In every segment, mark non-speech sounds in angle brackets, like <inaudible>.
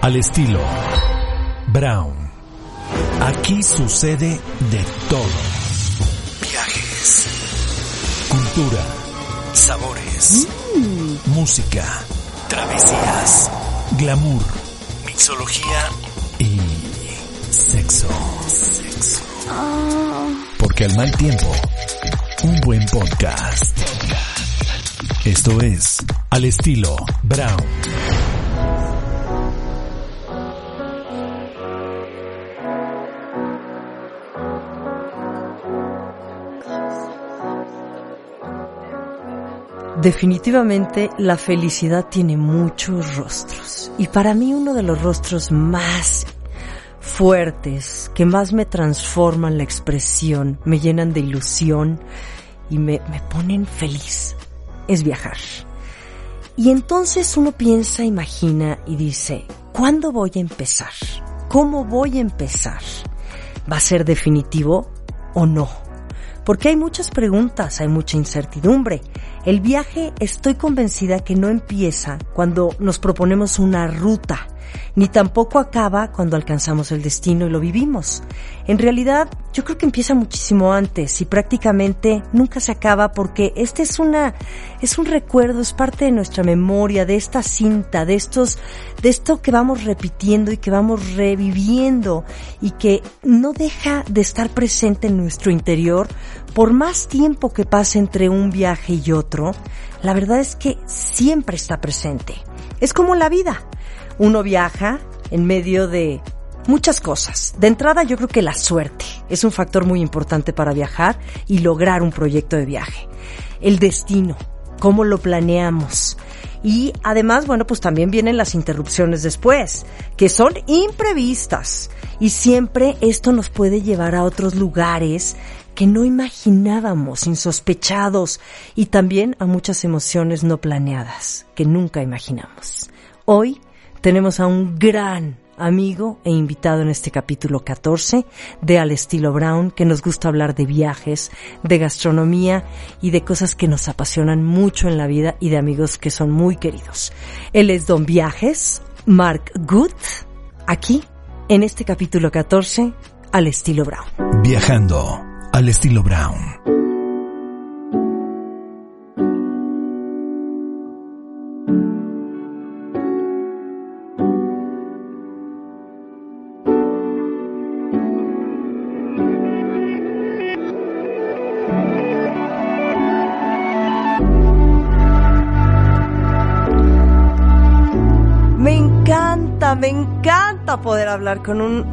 al estilo Brown. Aquí sucede de todo. Viajes, cultura, sabores, música, travesías, glamour, mixología y sexo. Sexo. Porque al mal tiempo, un buen podcast. Esto es al estilo Brown. Definitivamente la felicidad tiene muchos rostros y para mí uno de los rostros más fuertes, que más me transforman la expresión, me llenan de ilusión y me, me ponen feliz, es viajar. Y entonces uno piensa, imagina y dice, ¿cuándo voy a empezar? ¿Cómo voy a empezar? ¿Va a ser definitivo o no? Porque hay muchas preguntas, hay mucha incertidumbre. El viaje estoy convencida que no empieza cuando nos proponemos una ruta, ni tampoco acaba cuando alcanzamos el destino y lo vivimos. En realidad, yo creo que empieza muchísimo antes y prácticamente nunca se acaba porque este es una, es un recuerdo, es parte de nuestra memoria, de esta cinta, de estos, de esto que vamos repitiendo y que vamos reviviendo y que no deja de estar presente en nuestro interior por más tiempo que pase entre un viaje y otro, la verdad es que siempre está presente. Es como la vida. Uno viaja en medio de muchas cosas. De entrada yo creo que la suerte es un factor muy importante para viajar y lograr un proyecto de viaje. El destino, cómo lo planeamos. Y además, bueno, pues también vienen las interrupciones después, que son imprevistas. Y siempre esto nos puede llevar a otros lugares que no imaginábamos, insospechados, y también a muchas emociones no planeadas, que nunca imaginamos. Hoy tenemos a un gran amigo e invitado en este capítulo 14 de Al estilo Brown, que nos gusta hablar de viajes, de gastronomía y de cosas que nos apasionan mucho en la vida y de amigos que son muy queridos. Él es Don Viajes, Mark Good, aquí en este capítulo 14 Al estilo Brown. Viajando al estilo Brown. Me encanta, me encanta poder hablar con un,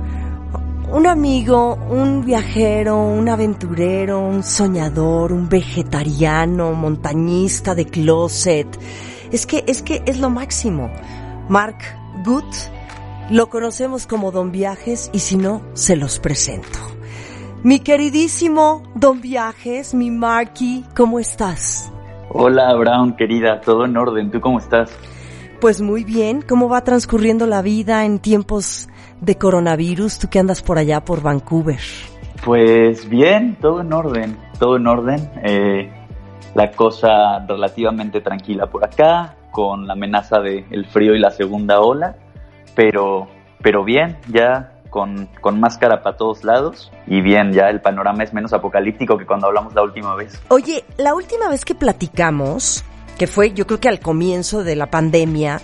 un amigo, un viajero, un aventurero, un soñador, un vegetariano, montañista de closet. Es que, es que es lo máximo. Mark Good, lo conocemos como Don Viajes y si no, se los presento. Mi queridísimo Don Viajes, mi Marky, ¿cómo estás? Hola Brown, querida, todo en orden, ¿tú cómo estás? Pues muy bien, ¿cómo va transcurriendo la vida en tiempos de coronavirus? Tú que andas por allá, por Vancouver. Pues bien, todo en orden, todo en orden. Eh, la cosa relativamente tranquila por acá, con la amenaza del frío y la segunda ola, pero, pero bien, ya con, con máscara para todos lados y bien, ya el panorama es menos apocalíptico que cuando hablamos la última vez. Oye, la última vez que platicamos, que fue yo creo que al comienzo de la pandemia,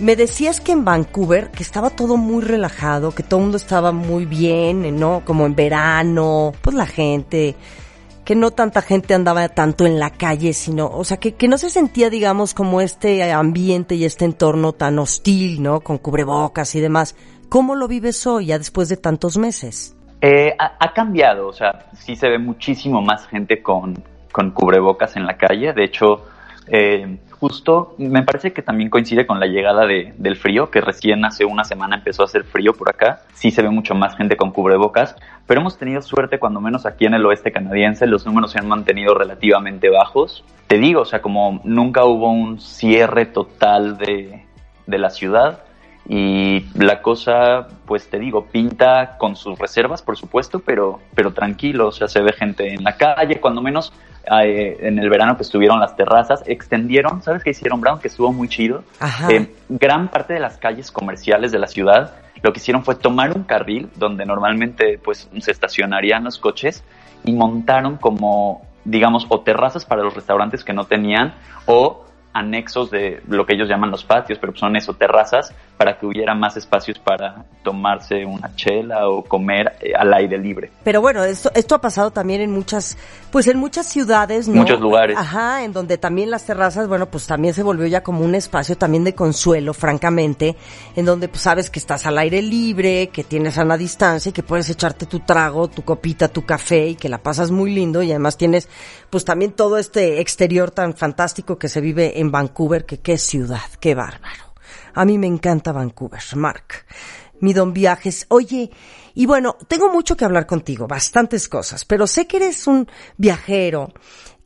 me decías que en Vancouver, que estaba todo muy relajado, que todo el mundo estaba muy bien, ¿no? Como en verano, pues la gente, que no tanta gente andaba tanto en la calle, sino, o sea, que, que no se sentía, digamos, como este ambiente y este entorno tan hostil, ¿no? Con cubrebocas y demás. ¿Cómo lo vives hoy, ya después de tantos meses? Eh, ha, ha cambiado, o sea, sí se ve muchísimo más gente con, con cubrebocas en la calle. De hecho, eh, justo me parece que también coincide con la llegada de, del frío, que recién hace una semana empezó a hacer frío por acá. Sí se ve mucho más gente con cubrebocas, pero hemos tenido suerte, cuando menos aquí en el oeste canadiense, los números se han mantenido relativamente bajos. Te digo, o sea, como nunca hubo un cierre total de, de la ciudad, y la cosa, pues te digo, pinta con sus reservas, por supuesto, pero, pero tranquilo, o sea, se ve gente en la calle, cuando menos eh, en el verano que estuvieron las terrazas, extendieron, ¿sabes qué hicieron, Brown? Que estuvo muy chido. Eh, gran parte de las calles comerciales de la ciudad lo que hicieron fue tomar un carril donde normalmente pues se estacionarían los coches y montaron como digamos o terrazas para los restaurantes que no tenían o anexos de lo que ellos llaman los patios, pero son eso, terrazas, para que hubiera más espacios para tomarse una chela o comer eh, al aire libre. Pero bueno, esto, esto ha pasado también en muchas, pues en muchas ciudades, ¿no? Muchos lugares. Ajá, en donde también las terrazas, bueno, pues también se volvió ya como un espacio también de consuelo, francamente, en donde pues sabes que estás al aire libre, que tienes a una distancia y que puedes echarte tu trago, tu copita, tu café y que la pasas muy lindo y además tienes pues también todo este exterior tan fantástico que se vive en Vancouver, que qué ciudad, qué bárbaro. A mí me encanta Vancouver, Mark. Mi don viajes. Oye, y bueno, tengo mucho que hablar contigo, bastantes cosas, pero sé que eres un viajero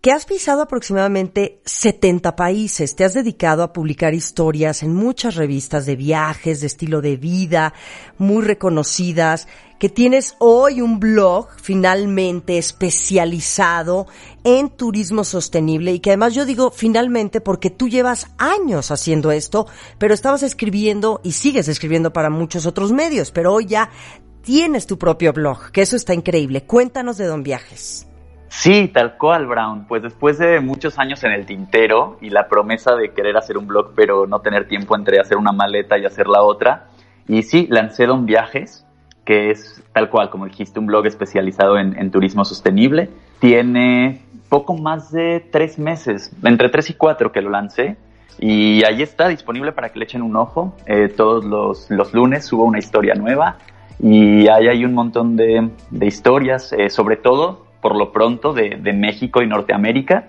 que has pisado aproximadamente 70 países, te has dedicado a publicar historias en muchas revistas de viajes, de estilo de vida, muy reconocidas, que tienes hoy un blog finalmente especializado en turismo sostenible y que además yo digo finalmente porque tú llevas años haciendo esto, pero estabas escribiendo y sigues escribiendo para muchos otros medios, pero hoy ya tienes tu propio blog, que eso está increíble. Cuéntanos de Don Viajes. Sí, tal cual, Brown. Pues después de muchos años en el tintero y la promesa de querer hacer un blog pero no tener tiempo entre hacer una maleta y hacer la otra, y sí, lancé Don Viajes, que es tal cual, como dijiste, un blog especializado en, turismo sostenible. Tiene poco más de tres meses, entre tres y cuatro que lo lancé. Y ahí está, disponible para que le echen un ojo. Eh, todos los, los, lunes subo una historia nueva y ahí hay un montón de, de historias, eh, sobre todo por lo pronto de, México y Norteamérica,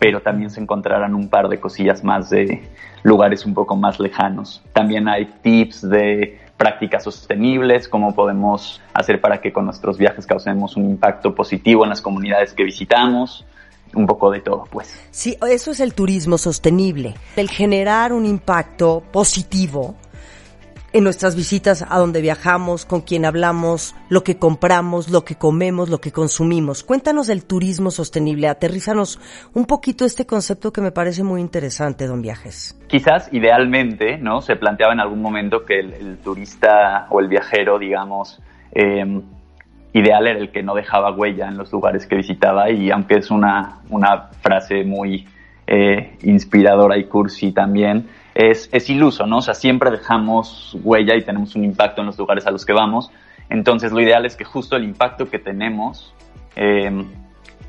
pero también se encontrarán un par de cosillas más de lugares un poco más lejanos. También hay tips de prácticas sostenibles, cómo podemos hacer para que con nuestros viajes causemos un impacto positivo en las comunidades que visitamos, un poco de todo, pues. Sí, eso es el turismo sostenible, el generar un impacto positivo en nuestras visitas a donde viajamos, con quien hablamos, lo que compramos, lo que comemos, lo que consumimos. Cuéntanos del turismo sostenible, aterrízanos un poquito este concepto que me parece muy interesante, don Viajes. Quizás idealmente, ¿no? Se planteaba en algún momento que el, turista o el viajero, digamos, em, ideal era el que no dejaba huella en los lugares que visitaba y aunque es una, una frase muy eh, inspiradora y cursi también, es, es iluso, ¿no? O sea, siempre dejamos huella y tenemos un impacto en los lugares a los que vamos. Entonces, lo ideal es que justo el impacto que tenemos, eh,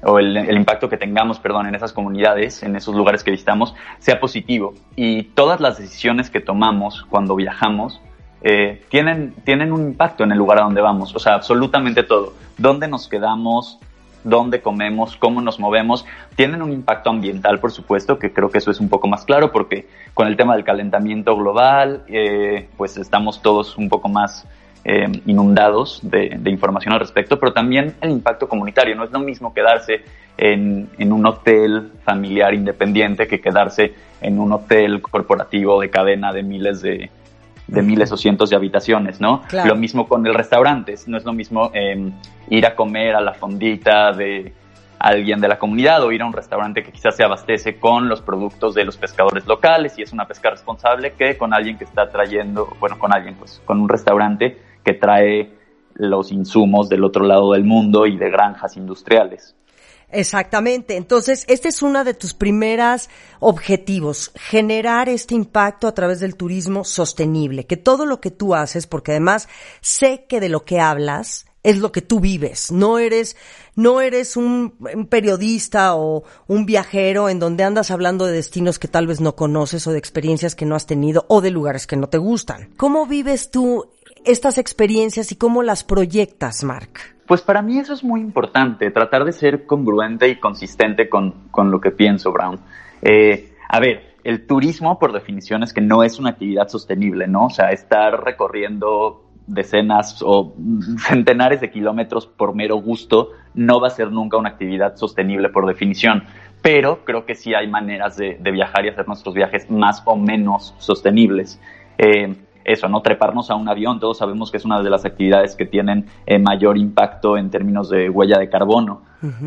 o el, el, impacto que tengamos, perdón, en esas comunidades, en esos lugares que visitamos, sea positivo. Y todas las decisiones que tomamos cuando viajamos eh, tienen, tienen un impacto en el lugar a donde vamos. O sea, absolutamente todo. Dónde nos quedamos, dónde comemos, cómo nos movemos, tienen un impacto ambiental, por supuesto, que creo que eso es un poco más claro, porque con el tema del calentamiento global, eh, pues estamos todos un poco más eh, inundados de, información al respecto, pero también el impacto comunitario. No es lo mismo quedarse en, en un hotel familiar independiente que quedarse en un hotel corporativo de cadena de miles de, de miles o cientos de habitaciones, ¿no? Lo mismo con el restaurante, no es lo mismo em, ir a comer a la fondita de alguien de la comunidad o ir a un restaurante que quizás se abastece con los productos de los pescadores locales y es una pesca responsable que con alguien que está trayendo, bueno, con alguien, pues con un restaurante que trae los insumos del otro lado del mundo y de granjas industriales. Exactamente. Entonces, este es uno de tus primeros objetivos, generar este impacto a través del turismo sostenible, que todo lo que tú haces, porque además sé que de lo que hablas es lo que tú vives, no eres, no eres un, periodista o un viajero en donde andas hablando de destinos que tal vez no conoces o de experiencias que no has tenido o de lugares que no te gustan. ¿Cómo vives tú estas experiencias y cómo las proyectas, Mark? Pues para mí eso es muy importante, tratar de ser congruente y consistente con, lo que pienso, Brown. Eh, a ver, el turismo por definición es que no es una actividad sostenible, ¿no? O sea, estar recorriendo decenas o <laughs> centenares de kilómetros por mero gusto no va a ser nunca una actividad sostenible por definición. Pero creo que sí hay maneras de, viajar y hacer nuestros viajes más o menos sostenibles. Eh, eso, no treparnos a un avión, todos sabemos que es una de las actividades que tienen eh, mayor impacto en términos de huella de carbono.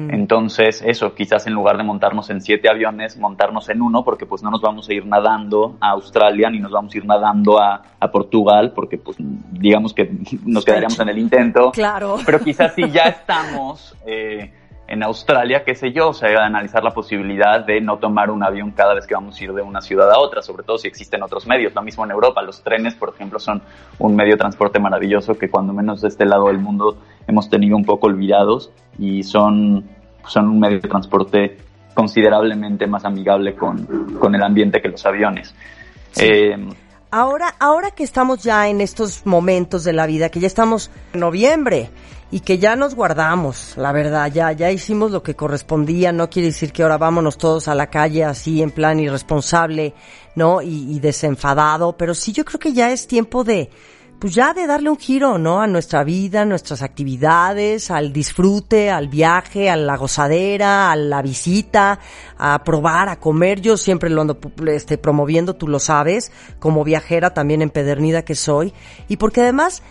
Entonces, eso, quizás en lugar de montarnos en siete aviones, montarnos en uno, porque pues no nos vamos a ir nadando a Australia ni nos vamos a ir nadando a, Portugal, porque pues digamos que nos quedaríamos en el intento. Claro. Pero quizás si ya <laughs> estamos eh, en Australia, qué sé yo, o sea, analizar la posibilidad de no tomar un avión cada vez que vamos a ir de una ciudad a otra, sobre todo si existen otros medios. Lo mismo en Europa, los trenes, por ejemplo, son un medio de transporte maravilloso que cuando menos de este lado del mundo hemos tenido un poco olvidados y son, son un medio de transporte considerablemente más amigable con, con el ambiente que los aviones. Eh, ahora, ahora que estamos ya en estos momentos de la vida, que ya estamos en noviembre, y que ya nos guardamos, la verdad, ya, ya hicimos lo que correspondía, no quiere decir que ahora vámonos todos a la calle así en plan irresponsable, ¿no? Y, y desenfadado, pero sí yo creo que ya es tiempo de, pues ya de darle un giro, ¿no? A nuestra vida, a nuestras actividades, al disfrute, al viaje, a la gozadera, a la visita, a probar, a comer. Yo siempre lo ando este, promoviendo, tú lo sabes, como viajera también empedernida que soy. Y porque además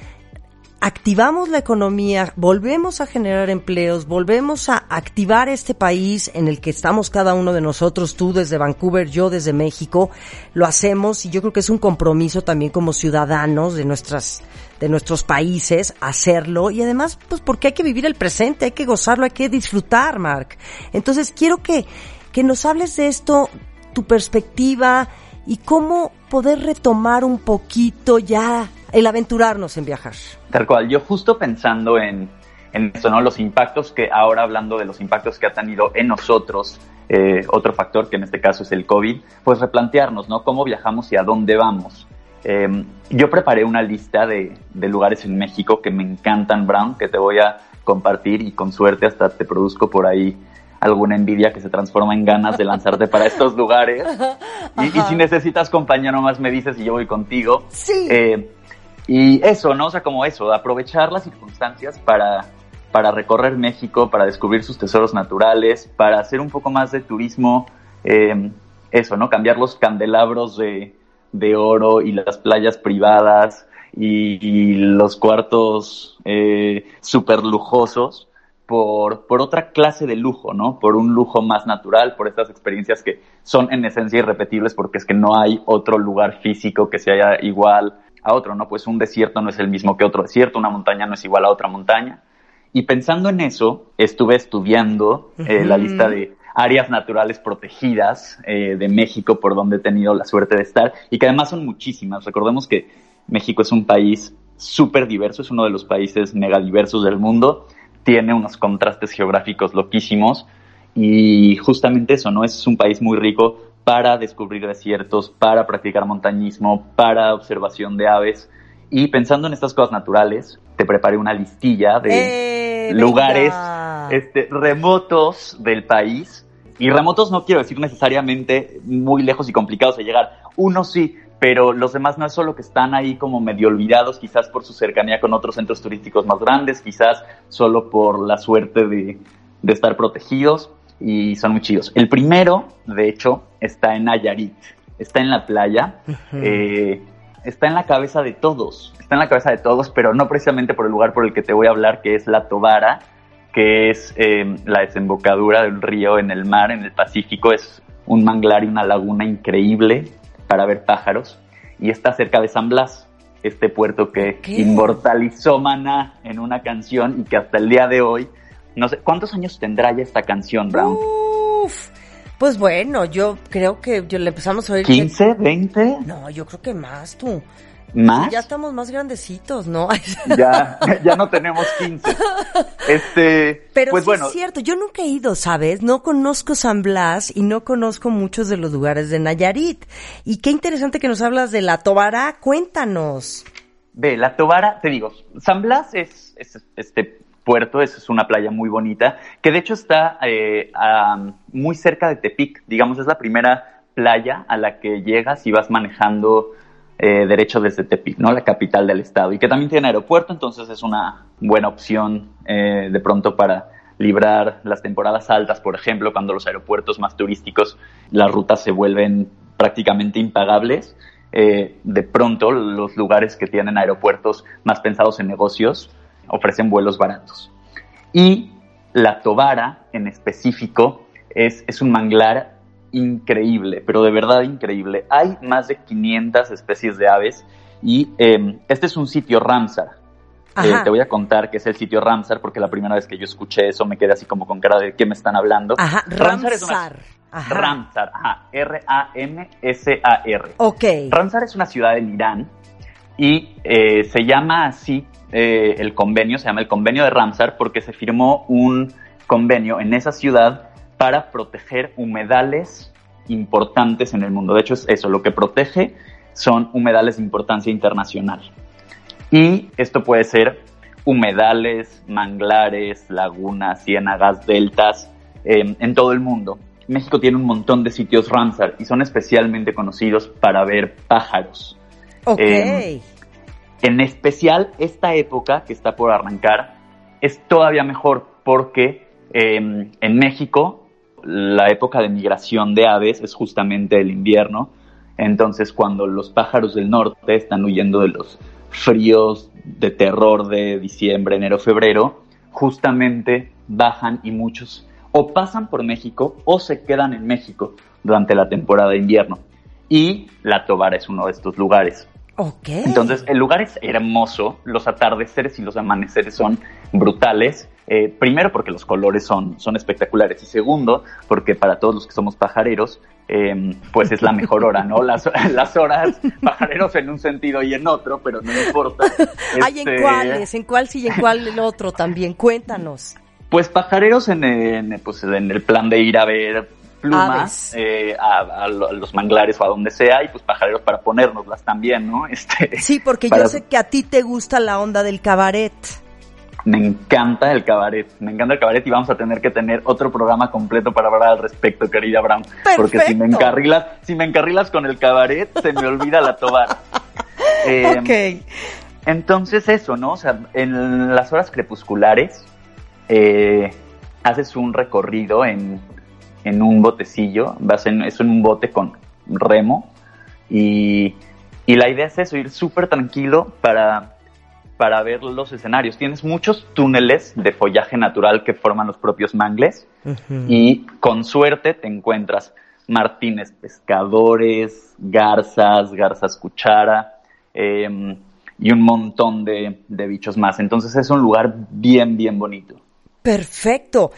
activamos la economía, volvemos a generar empleos, volvemos a activar este país en el que estamos cada uno de nosotros, tú desde Vancouver, yo desde México, lo hacemos y yo creo que es un compromiso también como ciudadanos de nuestras de nuestros países hacerlo y además pues porque hay que vivir el presente, hay que gozarlo, hay que disfrutar, Mark. Entonces, quiero que que nos hables de esto, tu perspectiva y cómo poder retomar un poquito ya el aventurarnos en viajar. Tal cual, yo justo pensando en, en eso, ¿no? Los impactos que ahora hablando de los impactos que ha tenido en nosotros, eh, otro factor que en este caso es el COVID, pues replantearnos, ¿no? Cómo viajamos y a dónde vamos. Em, yo preparé una lista de, de, lugares en México que me encantan, Brown, que te voy a compartir y con suerte hasta te produzco por ahí alguna envidia que se transforma en ganas de lanzarte para estos lugares. <laughs> Y, y, si necesitas compañía, nomás me dices y yo voy contigo. Sí. Eh, y eso, ¿no? O sea, como eso, aprovechar las circunstancias para, para recorrer México, para descubrir sus tesoros naturales, para hacer un poco más de turismo, eh, eso, ¿no? Cambiar los candelabros de, de oro y las playas privadas y, los cuartos eh, súper lujosos por, por otra clase de lujo, ¿no? Por un lujo más natural, por estas experiencias que son en esencia irrepetibles porque es que no hay otro lugar físico que sea igual a otro, ¿no? Pues un desierto no es el mismo que otro desierto, una montaña no es igual a otra montaña. Y pensando en eso, estuve estudiando eh, la lista de áreas naturales protegidas eh, de México por donde he tenido la suerte de estar y que además son muchísimas. Recordemos que México es un país súper diverso, es uno de los países megadiversos del mundo, tiene unos contrastes geográficos loquísimos y justamente eso, ¿no? Es un país muy rico para descubrir desiertos, para practicar montañismo, para observación de aves. Y pensando en estas cosas naturales, te preparé una listilla de ¡Eh, lugares este, remotos del país. Y remotos no quiero decir necesariamente muy lejos y complicados de llegar. Uno sí, pero los demás no es solo que están ahí como medio olvidados, quizás por su cercanía con otros centros turísticos más grandes, quizás solo por la suerte de, de estar protegidos y son muy chidos. El primero, de hecho, está en Nayarit, está en la playa, eh, está en la cabeza de todos, está en la cabeza de todos, pero no precisamente por el lugar por el que te voy a hablar, que es La Tobara, que es eh, la desembocadura del río en el mar, en el Pacífico, es un manglar y una laguna increíble para ver pájaros, y está cerca de San Blas, este puerto que inmortalizó Maná en una canción y que hasta el día de hoy no sé, ¿cuántos años tendrá ya esta canción, Brown? Uf, pues bueno, yo creo que yo le empezamos a oír. ¿15, 20? No, yo creo que más tú. ¿Más? Ya estamos más grandecitos, ¿no? <laughs> ya, ya no tenemos 15. Este, Pero pues sí bueno. es cierto, yo nunca he ido, ¿sabes? No conozco San Blas y no conozco muchos de los lugares de Nayarit. Y qué interesante que nos hablas de la Tobara, cuéntanos. Ve, la Tobara, te digo, San Blas es, es este puerto, es una playa muy bonita, que de hecho está eh, muy cerca de Tepic, digamos, es la primera playa a la que llegas y vas manejando eh, derecho desde Tepic, ¿no? La capital del estado, y que también tiene aeropuerto, entonces es una buena opción eh, de pronto para librar las temporadas altas, por ejemplo, cuando los aeropuertos más turísticos, las rutas se vuelven prácticamente impagables. eh, de pronto los lugares que tienen aeropuertos más pensados en negocios ofrecen vuelos baratos. Y la tobara en específico es, es un manglar increíble, pero de verdad increíble. Hay más de 500 especies de aves y em, este es un sitio Ramsar. Eh, te voy a contar que es el sitio Ramsar porque la primera vez que yo escuché eso me quedé así como con cara de qué me están hablando. Ajá, Ramsar. Es una, Ramsar, ajá, R-A-M-S-A-R. Ok. Ramsar es una ciudad en Irán y eh, se llama así eh, el convenio, se llama el convenio de Ramsar porque se firmó un convenio en esa ciudad para proteger humedales importantes en el mundo. De hecho, es eso, lo que protege son humedales de importancia internacional. Y esto puede ser humedales, manglares, lagunas, ciénagas, deltas, em, en todo el mundo. México tiene un montón de sitios Ramsar y son especialmente conocidos para ver pájaros. Ok. Em, en especial, esta época que está por arrancar es todavía mejor porque em, en México la época de migración de aves es justamente el invierno. Entonces, cuando los pájaros del norte están huyendo de los fríos de terror de diciembre, enero, febrero, justamente bajan y muchos o pasan por México o se quedan en México durante la temporada de invierno. Y La Tobara es uno de estos lugares. Okay. Entonces, el lugar es hermoso, los atardeceres y los amaneceres son brutales. Eh, primero porque los colores son, son espectaculares y segundo porque para todos los que somos pajareros, em, pues es la mejor hora, ¿no? Las, <laughs> las horas pajareros en un sentido y en otro, pero no importa. <laughs> ¿Hay en Este, cuáles? ¿En cuál sí y en cuál el otro también? Cuéntanos. Pues pajareros en, en, pues, en el plan de ir a ver plumas eh, a, a lo- a los manglares o a donde sea y pues pajareros para ponérnoslas también, ¿no? <laughs> Este, Sí, porque para- yo sé que a ti te gusta la onda del cabaret. Me encanta el cabaret, me encanta el cabaret y vamos a tener que tener otro programa completo para hablar al respecto, querida Brown. Porque si me encarrilas, si me encarrilas con el cabaret, se me olvida la tobar. <laughs> Eh, ok. Entonces eso, ¿no? O sea, en las horas crepusculares eh, haces un recorrido en, en un botecillo, vas en, es en un bote con remo y, y la idea es eso, ir súper tranquilo para, para ver los escenarios. Tienes muchos túneles de follaje natural que forman los propios mangles y con suerte te encuentras martines pescadores, garzas, garzas cuchara eh, y un montón de, de bichos más. Entonces es un lugar bien, bien bonito. Perfecto.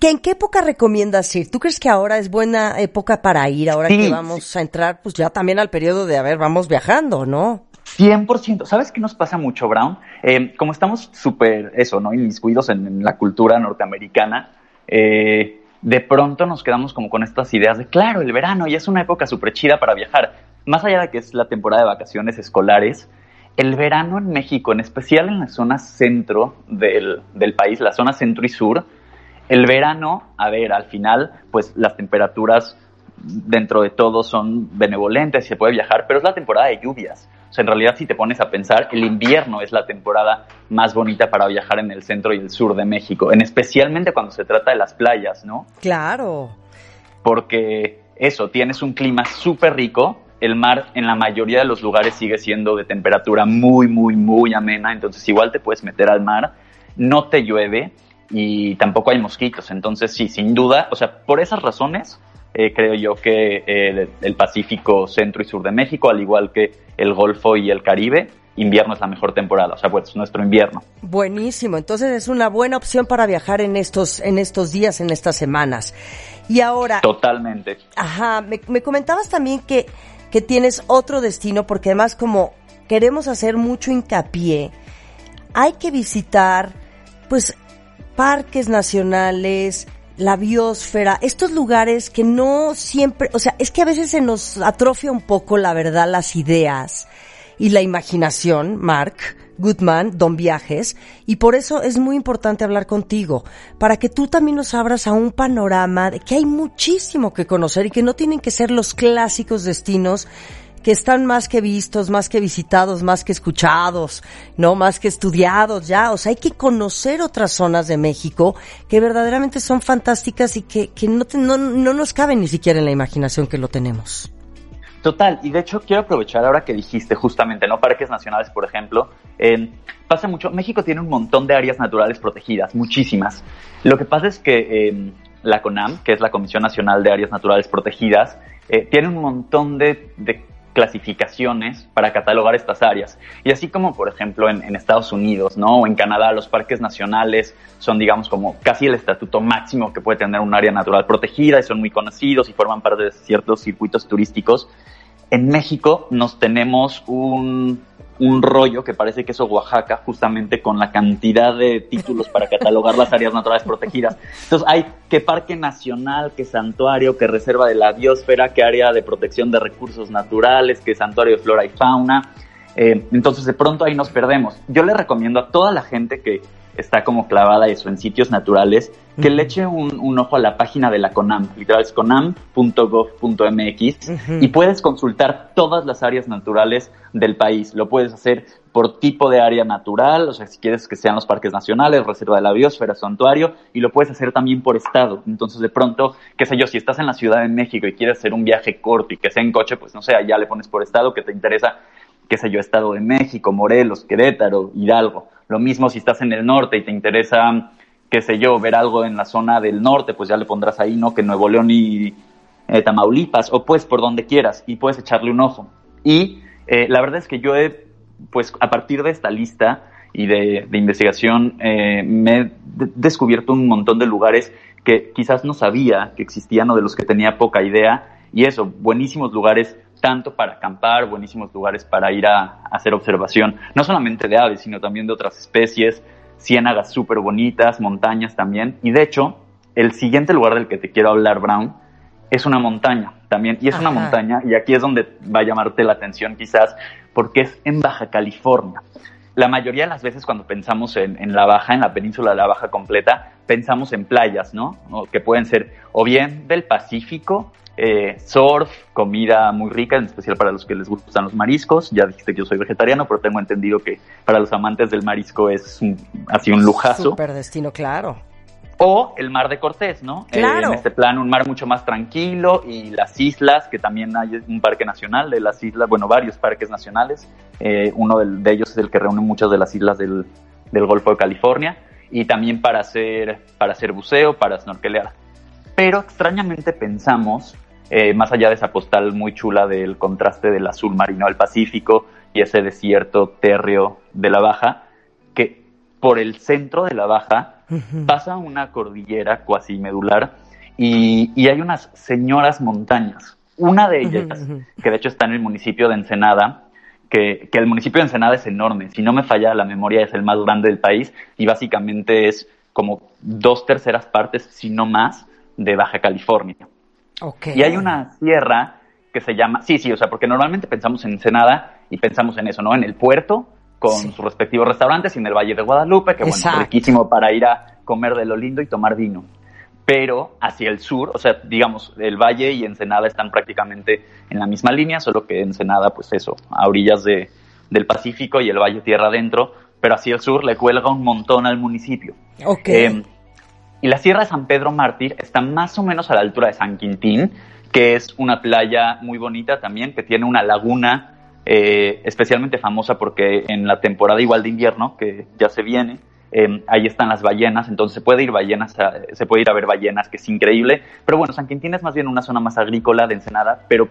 ¿Que ¿En qué época recomiendas ir? ¿Tú crees que ahora es buena época para ir? Ahora Sí, que vamos a entrar, pues ya también al periodo de, a ver, vamos viajando, ¿no? 100%. ¿Sabes qué nos pasa mucho, Brown? Eh, como estamos súper, eso, ¿no? Inmiscuidos en, en la cultura norteamericana, eh, de pronto nos quedamos como con estas ideas de, claro, el verano ya es una época súper chida para viajar. Más allá de que es la temporada de vacaciones escolares, el verano en México, en especial en la zona centro del, del país, la zona centro y sur, el verano, a ver, al final, pues las temperaturas dentro de todo son benevolentes y se puede viajar, pero es la temporada de lluvias. O sea, en realidad, si te pones a pensar, el invierno es la temporada más bonita para viajar en el centro y el sur de México, en especialmente cuando se trata de las playas, ¿no? Claro. Porque eso, tienes un clima súper rico, el mar en la mayoría de los lugares sigue siendo de temperatura muy, muy, muy amena, entonces igual te puedes meter al mar, no te llueve y tampoco hay mosquitos, entonces sí, sin duda, o sea, por esas razones eh, creo yo que el, el Pacífico centro y sur de México, al igual que el Golfo y el Caribe, invierno es la mejor temporada, o sea, pues nuestro invierno. Buenísimo. Entonces es una buena opción para viajar en estos, en estos días, en estas semanas. Y ahora, Totalmente. Ajá, me, me comentabas también que, que tienes otro destino, porque además como queremos hacer mucho hincapié, hay que visitar, pues, parques nacionales, la biosfera, estos lugares que no siempre, o sea, es que a veces se nos atrofia un poco, la verdad, las ideas y la imaginación, Mark Goodman, Don Viajes, y por eso es muy importante hablar contigo, para que tú también nos abras a un panorama de que hay muchísimo que conocer y que no tienen que ser los clásicos destinos que están más que vistos, más que visitados, más que escuchados, no más que estudiados ya. O sea, hay que conocer otras zonas de México que verdaderamente son fantásticas y que, que no, te- no, no nos caben ni siquiera en la imaginación que lo tenemos. Total, y de hecho quiero aprovechar ahora que dijiste justamente, ¿no? Parques nacionales, por ejemplo. Eh, pasa mucho, México tiene un montón de áreas naturales protegidas, muchísimas. Lo que pasa es que eh, la CONAM, que es la Comisión Nacional de Áreas Naturales Protegidas, eh, tiene un montón de, clasificaciones para catalogar estas áreas. Y así como, por ejemplo, en, Estados Unidos, ¿no? O en Canadá, los parques nacionales son, digamos, como casi el estatuto máximo que puede tener un área natural protegida y son muy conocidos y forman parte de ciertos circuitos turísticos en México nos tenemos un, un rollo que parece que es Oaxaca, justamente con la cantidad de títulos para catalogar las áreas naturales protegidas. Entonces hay que parque nacional, que santuario, que reserva de la biosfera, que área de protección de recursos naturales, que santuario de flora y fauna. Eh, entonces de pronto ahí nos perdemos. Yo le recomiendo a toda la gente que está como clavada eso en sitios naturales, que le eche un, un, ojo a la página de la CONAM, literal es conam.gov.mx, uh -huh. y puedes consultar todas las áreas naturales del país. Lo puedes hacer por tipo de área natural, o sea, si quieres que sean los parques nacionales, reserva de la biosfera, santuario, y lo puedes hacer también por estado. Entonces, de pronto, qué sé yo, si estás en la Ciudad de México y quieres hacer un viaje corto y que sea en coche, pues no sé, allá le pones por estado que te interesa, qué sé yo, Estado de México, Morelos, Querétaro, Hidalgo. Lo mismo si estás en el norte y te interesa, qué sé yo, ver algo en la zona del norte, pues ya le pondrás ahí, ¿no? Que Nuevo León y eh, Tamaulipas, o pues por donde quieras, y puedes echarle un ojo. Y eh, la verdad es que yo he, pues a partir de esta lista y de, de investigación, eh, me he descubierto un montón de lugares que quizás no sabía que existían o de los que tenía poca idea. Y eso, buenísimos lugares tanto para acampar, buenísimos lugares para ir a, a, hacer observación, no solamente de aves, sino también de otras especies, ciénagas súper bonitas, montañas también. Y de hecho, el siguiente lugar del que te quiero hablar, Brown, es una montaña también. Y es Ajá. una montaña, y aquí es donde va a llamarte la atención quizás, porque es en Baja California. La mayoría de las veces cuando pensamos en, en la Baja, en la península de la Baja completa, pensamos en playas, ¿no? O que pueden ser o bien del Pacífico, eh, surf, comida muy rica, en especial para los que les gustan los mariscos. Ya dijiste que yo soy vegetariano, pero tengo entendido que para los amantes del marisco es un, así un lujazo. Super destino, claro. O el mar de Cortés, ¿no? Claro. Eh, en este plan, un mar mucho más tranquilo y las islas, que también hay un parque nacional de las islas, bueno, varios parques nacionales. Eh, uno de, de, ellos es el que reúne muchas de las islas del, del Golfo de California. Y también para hacer, para hacer buceo, para snorkelear. Pero extrañamente pensamos eh, más allá de esa postal muy chula del contraste del azul marino al Pacífico y ese desierto térreo de la Baja, que por el centro de la Baja uh -huh. pasa una cordillera cuasi medular y, y, hay unas señoras montañas. Una de ellas, uh -huh. que de hecho está en el municipio de Ensenada, que, que el municipio de Ensenada es enorme, si no me falla la memoria es el más grande del país y básicamente es como dos terceras partes, si no más, de Baja California. Okay. Y hay una sierra que se llama, sí, sí, o sea, porque normalmente pensamos en Ensenada y pensamos en eso, ¿no? En el puerto, con sí. sus respectivos restaurantes, y en el Valle de Guadalupe, que Exacto. bueno, riquísimo para ir a comer de lo lindo y tomar vino. Pero hacia el sur, o sea, digamos, el Valle y Ensenada están prácticamente en la misma línea, solo que Ensenada, pues eso, a orillas de, del Pacífico y el Valle tierra adentro, pero hacia el sur le cuelga un montón al municipio. Ok. Eh, y la Sierra de San Pedro Mártir está más o menos a la altura de San Quintín, que es una playa muy bonita también, que tiene una laguna eh, especialmente famosa porque en la temporada igual de invierno, que ya se viene, eh, ahí están las ballenas, entonces se puede ir ballenas, a, se puede ir a ver ballenas, que es increíble. Pero bueno, San Quintín es más bien una zona más agrícola de Ensenada, pero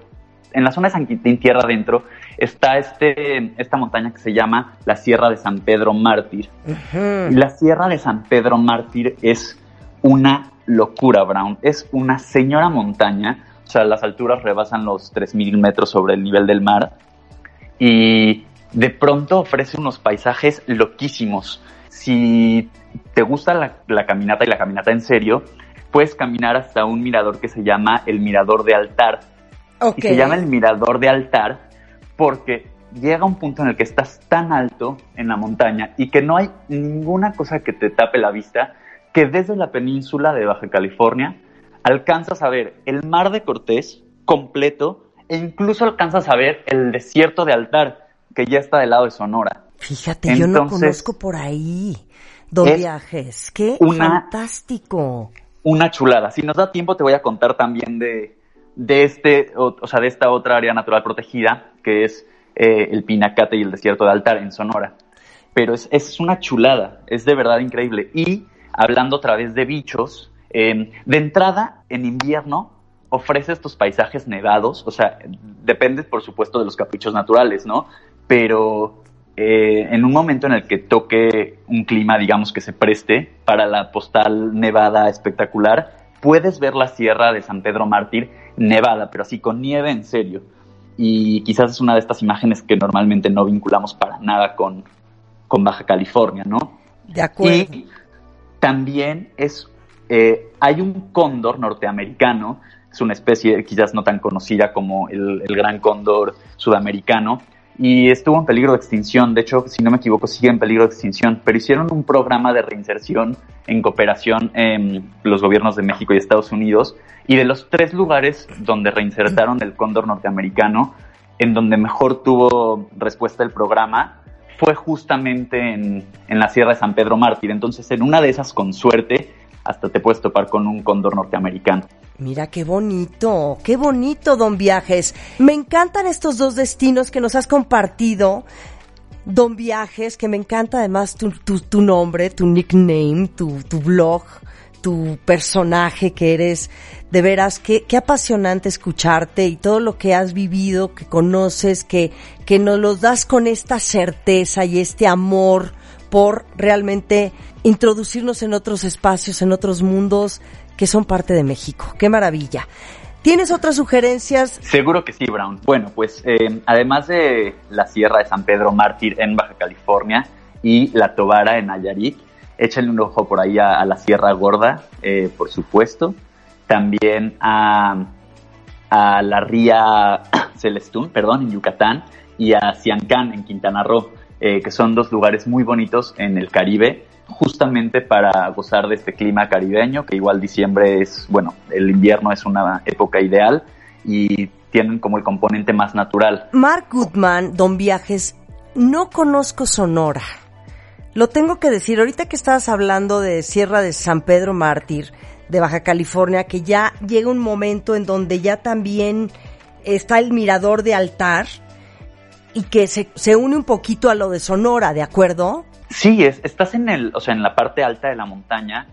en la zona de San Quintín, tierra adentro, está este, esta montaña que se llama la Sierra de San Pedro Mártir. Uh -huh. La Sierra de San Pedro Mártir es una locura, Brown. Es una señora montaña, o sea, las alturas rebasan los 3.000 metros sobre el nivel del mar y de pronto ofrece unos paisajes loquísimos. Si te gusta la, la caminata y la caminata en serio, puedes caminar hasta un mirador que se llama el Mirador de Altar. Okay. Y se llama el Mirador de Altar porque llega un punto en el que estás tan alto en la montaña y que no hay ninguna cosa que te tape la vista que desde la península de Baja California alcanzas a ver el mar de Cortés completo e incluso alcanzas a ver el desierto de Altar, que ya está del lado de Sonora. Fíjate, Entonces, yo no conozco por ahí. Don Viajes, qué una, fantástico. Una chulada. Si nos da tiempo te voy a contar también de, de este, o, sea, de esta otra área natural protegida, que es eh, el Pinacate y el desierto de Altar en Sonora. Pero es, es una chulada, es de verdad increíble. Y hablando otra vez de bichos, em, de entrada, en invierno, ofrece estos paisajes nevados, o sea, depende por supuesto de los caprichos naturales, ¿no? Pero eh, en un momento en el que toque un clima, digamos, que se preste para la postal nevada espectacular, puedes ver la sierra de San Pedro Mártir nevada, pero así con nieve en serio. Y quizás es una de estas imágenes que normalmente no vinculamos para nada con, con Baja California, ¿no? De acuerdo. Y también es, eh, hay un cóndor norteamericano, es una especie quizás no tan conocida como el, gran cóndor sudamericano, y estuvo en peligro de extinción. De hecho, si no me equivoco, sigue en peligro de extinción. Pero hicieron un programa de reinserción en cooperación en los gobiernos de México y Estados Unidos. Y de los tres lugares donde reinsertaron el cóndor norteamericano, en donde mejor tuvo respuesta el programa, fue justamente en, en la Sierra de San Pedro Mártir. Entonces, en una de esas, con suerte, hasta te puedes topar con un cóndor norteamericano. Mira qué bonito, qué bonito, don Viajes. Me encantan estos dos destinos que nos has compartido. Don Viajes, que me encanta además tu, tu, nombre, tu nickname, tu, tu blog, tu personaje que eres. De veras, qué, qué apasionante escucharte y todo lo que has vivido, que conoces, que, que nos los das con esta certeza y este amor por realmente introducirnos en otros espacios, en otros mundos que son parte de México. ¡Qué maravilla! ¿Tienes otras sugerencias? Seguro que sí, Brown. Bueno, pues eh, además de la Sierra de San Pedro Mártir en Baja California y la Tobara en Nayarit, échale un ojo por ahí a, la Sierra Gorda, eh, por supuesto. También a, a la Ría <coughs> Celestún, perdón, en Yucatán, y a Ciancán en Quintana Roo, eh, que son dos lugares muy bonitos en el Caribe justamente para gozar de este clima caribeño, que igual diciembre es, bueno, el invierno es una época ideal y tienen como el componente más natural. Mark Goodman, Don Viajes, no conozco Sonora. Lo tengo que decir, ahorita que estabas hablando de Sierra de San Pedro Mártir, de Baja California, que ya llega un momento en donde ya también está el mirador de altar y que se, se une un poquito a lo de Sonora, ¿de acuerdo? Sí, es, estás en el, o sea, en la parte alta de la montaña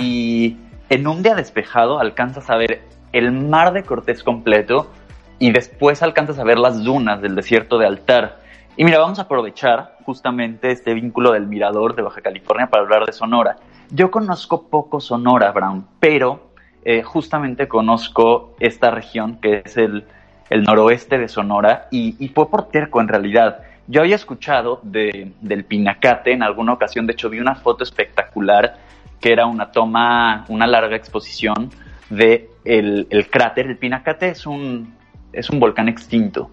y en un día despejado alcanzas a ver el mar de Cortés completo y después alcanzas a ver las dunas del desierto de Altar. Y mira, vamos a aprovechar justamente este vínculo del mirador de Baja California para hablar de Sonora. Yo conozco poco Sonora, Brown, pero eh, justamente conozco esta región que es el, el noroeste de Sonora y, fue por terco en realidad. Yo había escuchado de, del Pinacate en alguna ocasión, de hecho vi una foto espectacular que era una toma, una larga exposición de el, cráter. El Pinacate es un, es un volcán extinto.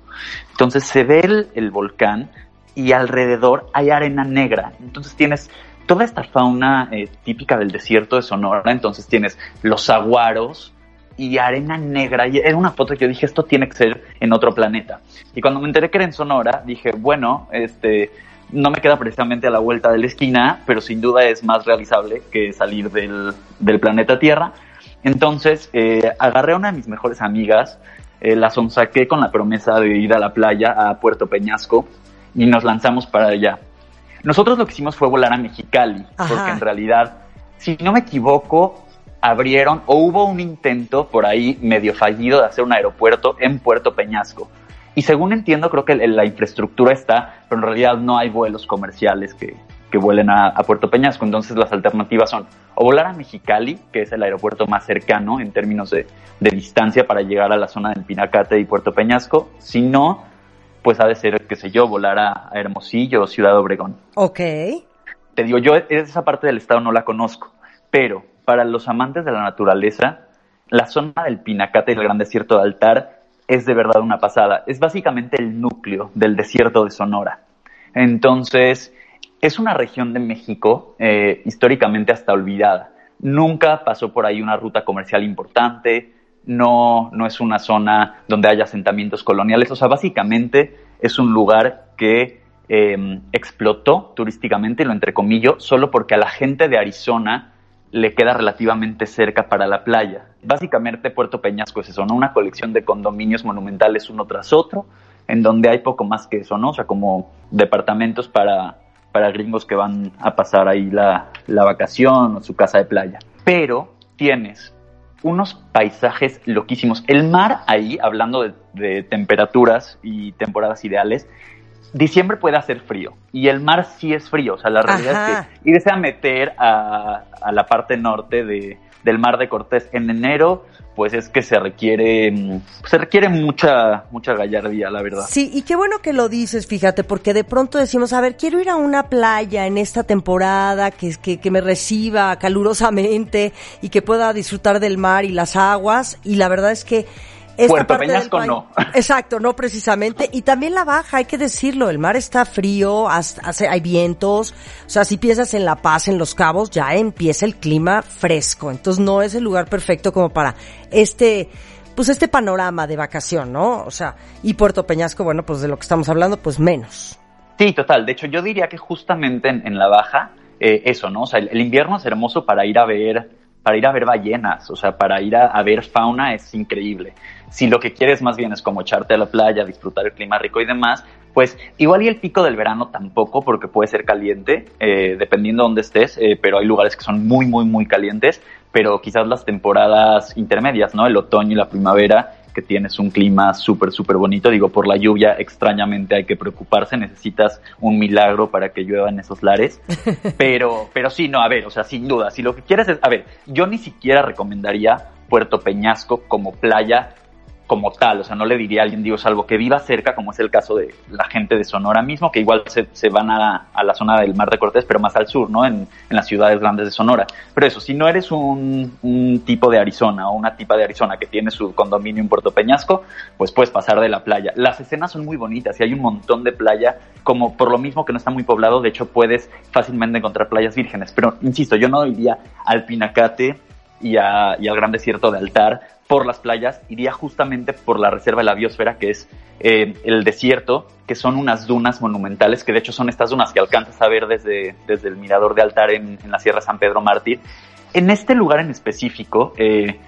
Entonces se ve el, el volcán y alrededor hay arena negra. Entonces tienes toda esta fauna eh, típica del desierto de Sonora. Entonces tienes los aguaros, y arena negra. Y era una foto que yo dije, esto tiene que ser en otro planeta. Y cuando me enteré que era en Sonora, dije, bueno, este, no me queda precisamente a la vuelta de la esquina, pero sin duda es más realizable que salir del, del planeta Tierra. Entonces, eh, agarré a una de mis mejores amigas, eh, la sonsaqué con la promesa de ir a la playa, a Puerto Peñasco, y nos lanzamos para allá. Nosotros lo que hicimos fue volar a Mexicali, porque en realidad, si no me equivoco, abrieron o hubo un intento por ahí medio fallido de hacer un aeropuerto en Puerto Peñasco. Y según entiendo, creo que la infraestructura está, pero en realidad no hay vuelos comerciales que, que vuelen a, Puerto Peñasco. Entonces las alternativas son o volar a Mexicali, que es el aeropuerto más cercano en términos de, de distancia para llegar a la zona del Pinacate y Puerto Peñasco. Si no, pues ha de ser, qué sé yo, volar a, Hermosillo o Ciudad Obregón. Ok. Te digo, yo esa parte del estado no la conozco, pero para los amantes de la naturaleza, la zona del Pinacate y el Gran Desierto de Altar es de verdad una pasada. Es básicamente el núcleo del desierto de Sonora. Entonces, es una región de México eh, históricamente hasta olvidada. Nunca pasó por ahí una ruta comercial importante, no, no es una zona donde haya asentamientos coloniales, o sea, básicamente es un lugar que eh, explotó turísticamente, lo entrecomillo, solo porque a la gente de Arizona le queda relativamente cerca para la playa. Básicamente Puerto Peñasco es eso, ¿no? Una colección de condominios monumentales uno tras otro, en donde hay poco más que eso, ¿no? O sea, como departamentos para, para gringos que van a pasar ahí la, la vacación o su casa de playa. Pero tienes unos paisajes loquísimos. El mar ahí, hablando de, de temperaturas y temporadas ideales, diciembre puede hacer frío y el mar sí es frío. O sea, la realidad Ajá. es que irse a meter a, a la parte norte de, del mar de Cortés en enero, pues es que se requiere, mm, se requiere mucha, mucha gallardía, la verdad. Sí, y qué bueno que lo dices, fíjate, porque de pronto decimos, a ver, quiero ir a una playa en esta temporada que, que, que me reciba calurosamente y que pueda disfrutar del mar y las aguas, y la verdad es que esta Puerto Peñasco no. <laughs> Exacto, no precisamente. Y también la baja, hay que decirlo, el mar está frío, hace, hay vientos. O sea, si piensas en La Paz, en Los Cabos, ya empieza el clima fresco. Entonces no es el lugar perfecto como para este, pues este panorama de vacación, ¿no? O sea, y Puerto Peñasco, bueno, pues de lo que estamos hablando, pues menos. Sí, total. De hecho, yo diría que justamente en, en la baja, eh, eso, ¿no? O sea, el, el invierno es hermoso para ir a ver, para ir a ver ballenas, o sea, para ir a, ver fauna es increíble. Si lo que quieres más bien es como echarte a la playa, disfrutar el clima rico y demás, pues igual y el pico del verano tampoco, porque puede ser caliente, eh, dependiendo de dónde estés, eh, pero hay lugares que son muy, muy, muy calientes, pero quizás las temporadas intermedias, ¿no? El otoño y la primavera, que tienes un clima súper, súper bonito. Digo, por la lluvia extrañamente hay que preocuparse, necesitas un milagro para que llueva en esos lares. <laughs> Pero, pero sí, no, a ver, o sea, sin duda, si lo que quieres es, a ver, yo ni siquiera recomendaría Puerto Peñasco como playa como tal, o sea, no le diría a alguien, digo, salvo que viva cerca, como es el caso de la gente de Sonora mismo, que igual se, se van a, a la zona del Mar de Cortés, pero más al sur, ¿no? En, en las ciudades grandes de Sonora. Pero eso, si no eres un, un tipo de Arizona o una tipa de Arizona que tiene su condominio en Puerto Peñasco, pues puedes pasar de la playa. Las escenas son muy bonitas y hay un montón de playa, como por lo mismo que no está muy poblado, de hecho puedes fácilmente encontrar playas vírgenes. Pero, insisto, yo no iría al Pinacate y, al gran desierto de Altar por las playas, iría justamente por la reserva de la biosfera, que es eh, el desierto, que son unas dunas monumentales, que de hecho son estas dunas que alcanzas a ver desde, desde el mirador de Altar en, en la Sierra San Pedro Mártir. En este lugar en específico, eh,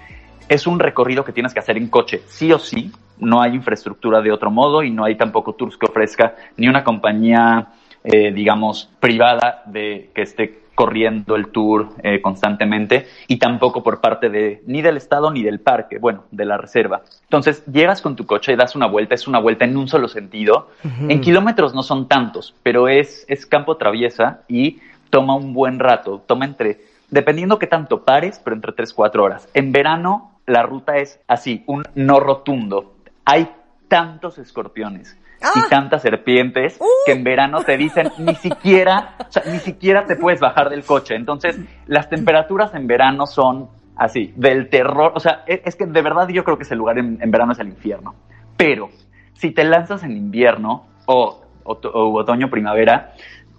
es un recorrido que tienes que hacer en coche, sí o sí, no hay infraestructura de otro modo y no hay tampoco tours que ofrezca ni una compañía, eh, digamos, privada de que esté corriendo el tour eh, constantemente y tampoco por parte de ni del estado ni del parque, bueno, de la reserva. Entonces llegas con tu coche y das una vuelta, es una vuelta en un solo sentido. En kilómetros no son tantos, pero es, es campo traviesa y toma un buen rato, toma entre, dependiendo qué tanto pares, pero entre 3, 4 horas. En verano la ruta es así, un no rotundo. Hay tantos escorpiones ¡Ah! y tantas serpientes ¡Uh! que en verano te dicen <laughs> ni siquiera, o sea, ni siquiera te puedes bajar del coche. Entonces, las temperaturas en verano son así, del terror. O sea, es, es que de verdad yo creo que ese lugar en, en verano es el infierno. Pero si te lanzas en invierno o, oto- o otoño, primavera,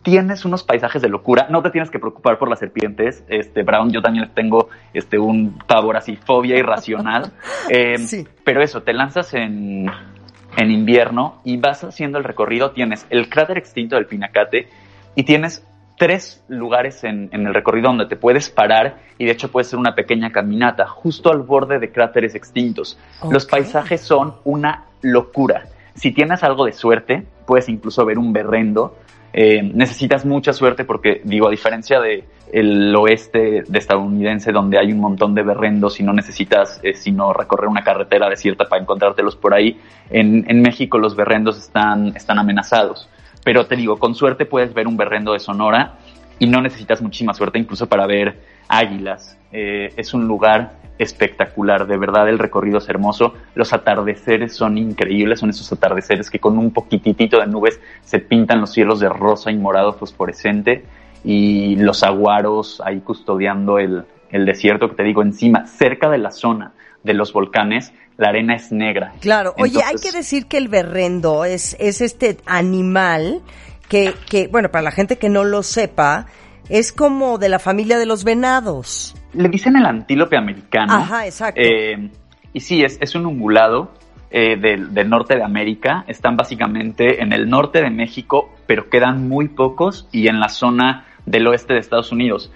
tienes unos paisajes de locura. No te tienes que preocupar por las serpientes. Este, Brown, yo también les tengo este, un pavor así, fobia irracional. <laughs> Eh, Sí. Pero eso, te lanzas en, en invierno y vas haciendo el recorrido. Tienes el cráter extinto del Pinacate y tienes tres lugares en, en el recorrido donde te puedes parar y de hecho puede ser una pequeña caminata justo al borde de cráteres extintos. Los paisajes son una locura. Si tienes algo de suerte, puedes incluso ver un berrendo. Eh, necesitas mucha suerte porque, digo, a diferencia de el oeste de estadounidense donde hay un montón de berrendos y no necesitas eh, sino recorrer una carretera desierta para encontrártelos por ahí, en, en México los berrendos están, están amenazados. Pero te digo, con suerte puedes ver un berrendo de Sonora y no necesitas muchísima suerte incluso para ver águilas. Eh, es un lugar espectacular, de verdad el recorrido es hermoso, los atardeceres son increíbles, son esos atardeceres que con un poquitito de nubes se pintan los cielos de rosa y morado fosforescente y los aguaros ahí custodiando el, el desierto que te digo encima, cerca de la zona de los volcanes, la arena es negra. Claro, oye, hay que decir que el berrendo es, es este animal que, que, bueno, para la gente que no lo sepa, es como de la familia de los venados. Le dicen el antílope americano. Ajá, exacto. Eh, y sí, es, es un ungulado eh, del, del norte de América. Están básicamente en el norte de México, pero quedan muy pocos y en la zona del oeste de Estados Unidos.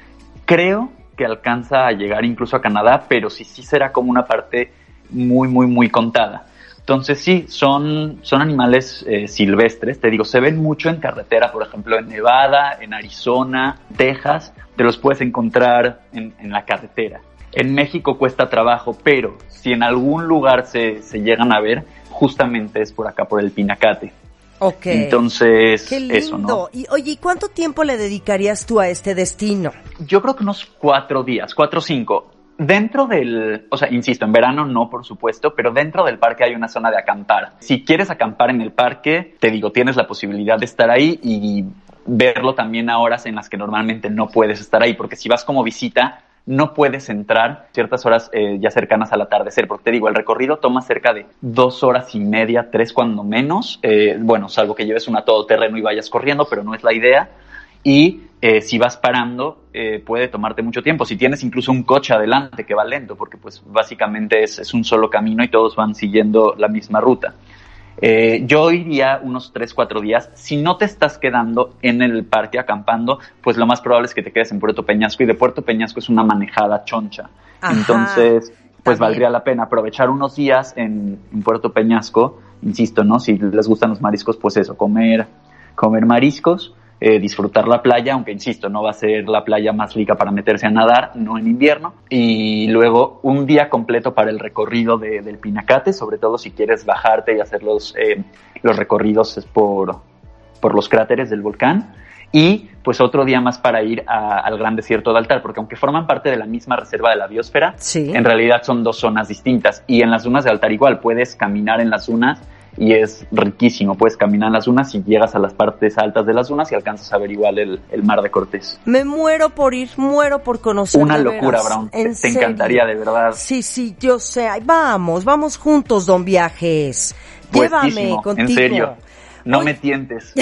Creo que alcanza a llegar incluso a Canadá, pero sí, sí será como una parte muy, muy, muy contada. Entonces sí, son, son animales eh, silvestres, te digo, se ven mucho en carretera, por ejemplo, en Nevada, en Arizona, Texas, te los puedes encontrar en, en la carretera. En México cuesta trabajo, pero si en algún lugar se, se llegan a ver, justamente es por acá, por el Pinacate. Ok. Entonces, Qué lindo. eso, ¿no? Y oye, ¿y cuánto tiempo le dedicarías tú a este destino? Yo creo que unos cuatro días, cuatro o cinco. Dentro del, o sea, insisto, en verano no, por supuesto, pero dentro del parque hay una zona de acampar. Si quieres acampar en el parque, te digo, tienes la posibilidad de estar ahí y verlo también a horas en las que normalmente no puedes estar ahí, porque si vas como visita, no puedes entrar ciertas horas eh, ya cercanas al atardecer, porque te digo, el recorrido toma cerca de dos horas y media, tres cuando menos, eh, bueno, salvo que lleves una todoterreno y vayas corriendo, pero no es la idea. Y eh, si vas parando, eh, puede tomarte mucho tiempo. Si tienes incluso un coche adelante que va lento, porque pues básicamente es, es un solo camino y todos van siguiendo la misma ruta. Eh, yo iría unos 3, 4 días. Si no te estás quedando en el parque acampando, pues lo más probable es que te quedes en Puerto Peñasco y de Puerto Peñasco es una manejada choncha. Ajá, Entonces, pues también. valdría la pena aprovechar unos días en, en Puerto Peñasco, insisto, ¿no? Si les gustan los mariscos, pues eso, comer, comer mariscos, eh, disfrutar la playa, aunque insisto, no va a ser la playa más rica para meterse a nadar, no en invierno, y luego un día completo para el recorrido de- del Pinacate, sobre todo si quieres bajarte y hacer los, eh, los recorridos por, por los cráteres del volcán. Y pues otro día más para ir a- al Gran Desierto de Altar, porque aunque forman parte de la misma reserva de la biosfera, Sí. en realidad son dos zonas distintas. Y en las dunas de Altar igual, puedes caminar en las dunas y es riquísimo. Puedes caminar en las dunas y llegas a las partes altas de las dunas y alcanzas a ver igual el, el mar de Cortés. Me muero por ir, muero por conocer. Una locura, veras. Brown. Te, En te serio. encantaría, de verdad. Sí, sí, yo sé. Ay, vamos, vamos juntos, don Viajes. Llévame Puestísimo, contigo. En serio. No Oye. me tientes.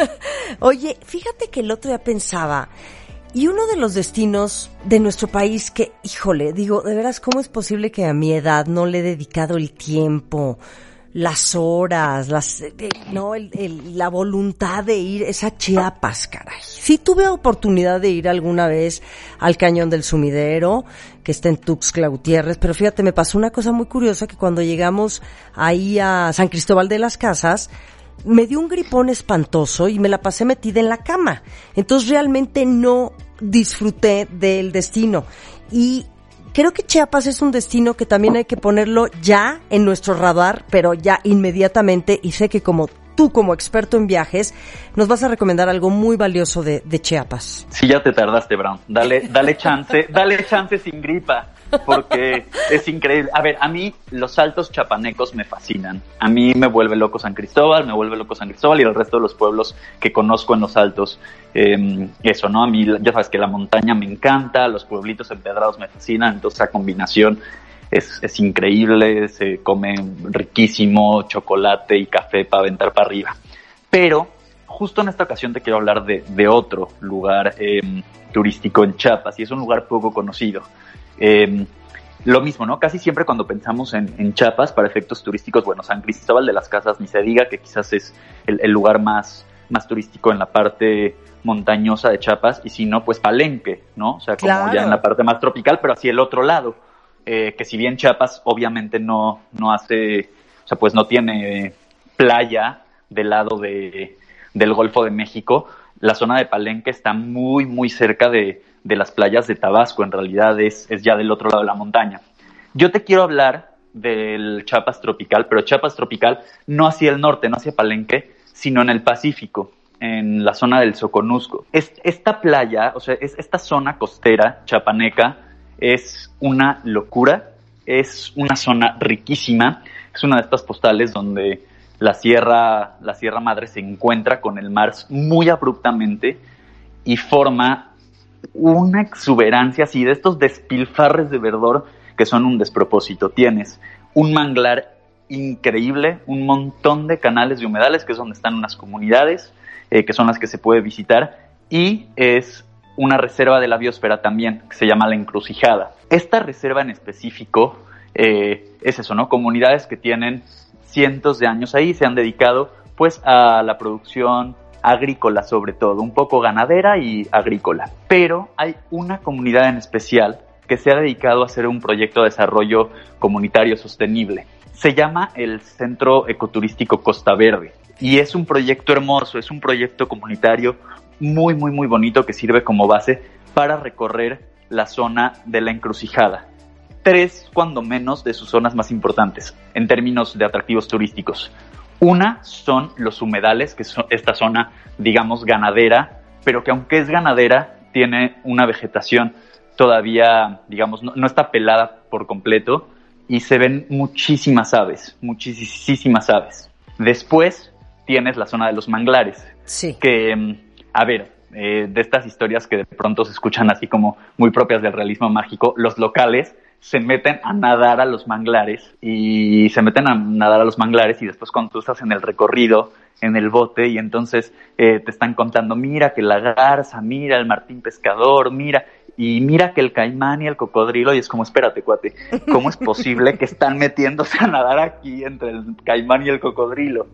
<laughs> Oye, fíjate que el otro día pensaba, y uno de los destinos de nuestro país que, híjole, digo, de veras, ¿cómo es posible que a mi edad no le he dedicado el tiempo, las horas, las, eh, no, el- el- la voluntad de ir, es a Chiapas, caray. Sí tuve oportunidad de ir alguna vez al Cañón del Sumidero, que está en Tuxtla Gutiérrez, pero fíjate, me pasó una cosa muy curiosa que cuando llegamos ahí a San Cristóbal de las Casas, me dio un gripón espantoso y me la pasé metida en la cama. Entonces realmente no disfruté del destino. Y creo que Chiapas es un destino que también hay que ponerlo ya en nuestro radar, pero ya inmediatamente. Y sé que como tú, como experto en viajes, nos vas a recomendar algo muy valioso de, Chiapas. Sí, ya te tardaste, Brown. Dale, dale chance, dale chance sin gripa, porque es increíble. A ver, a mí los saltos chapanecos me fascinan. A mí me vuelve loco San Cristóbal, me vuelve loco San Cristóbal y el resto de los pueblos que conozco en los altos. Eh, eso, ¿no? A mí, ya sabes que la montaña me encanta, los pueblitos empedrados me fascinan, entonces esa combinación es, increíble, se come riquísimo chocolate y café para aventar para arriba. Pero justo en esta ocasión te quiero hablar de, otro lugar eh, turístico en Chiapas y es un lugar poco conocido. Eh, lo mismo, ¿no? Casi siempre cuando pensamos en, en, Chiapas para efectos turísticos, bueno, San Cristóbal de las Casas ni se diga que quizás es el, el lugar más, más turístico en la parte montañosa de Chiapas y si no, pues Palenque, ¿no? O sea, como Claro. ya en la parte más tropical, pero hacia el otro lado. Eh, que si bien Chiapas obviamente no, no hace, o sea, pues no tiene playa del lado de, del Golfo de México, la zona de Palenque está muy, muy cerca de, de las playas de Tabasco, en realidad es, es ya del otro lado de la montaña. Yo te quiero hablar del Chiapas tropical, pero Chiapas tropical no hacia el norte, no hacia Palenque, sino en el Pacífico, en la zona del Soconusco. Es, esta playa, o sea, es, esta zona costera chapaneca es una locura, es una zona riquísima, es una de estas postales donde la sierra, la Sierra Madre se encuentra con el mar muy abruptamente y forma una exuberancia así de estos despilfarres de verdor que son un despropósito. Tienes un manglar increíble, un montón de canales y humedales, que es donde están unas comunidades, eh, que son las que se puede visitar, y es una reserva de la biosfera también, que se llama La Encrucijada. Esta reserva en específico eh, es eso, ¿no? Comunidades que tienen cientos de años ahí, se han dedicado pues a la producción agrícola sobre todo, un poco ganadera y agrícola. Pero hay una comunidad en especial que se ha dedicado a hacer un proyecto de desarrollo comunitario sostenible. Se llama el Centro Ecoturístico Costa Verde y es un proyecto hermoso, es un proyecto comunitario muy, muy, muy bonito que sirve como base para recorrer la zona de la encrucijada. Tres, cuando menos, de sus zonas más importantes en términos de atractivos turísticos. Una son los humedales, que es esta zona, digamos, ganadera, pero que aunque es ganadera, tiene una vegetación todavía, digamos, no, está pelada por completo y se ven muchísimas aves, muchísimas aves. Después tienes la zona de los manglares, sí. que, mm, a ver, eh, de estas historias que de pronto se escuchan así como muy propias del realismo mágico, los locales se meten a nadar a los manglares y se meten a nadar a los manglares y después cuando tú estás en el recorrido, en el bote y entonces eh, te están contando, mira que la garza, mira el martín pescador, mira, y mira que el caimán y el cocodrilo, y es como, espérate, cuate, ¿cómo es posible que están metiéndose a nadar aquí entre el caimán y el cocodrilo?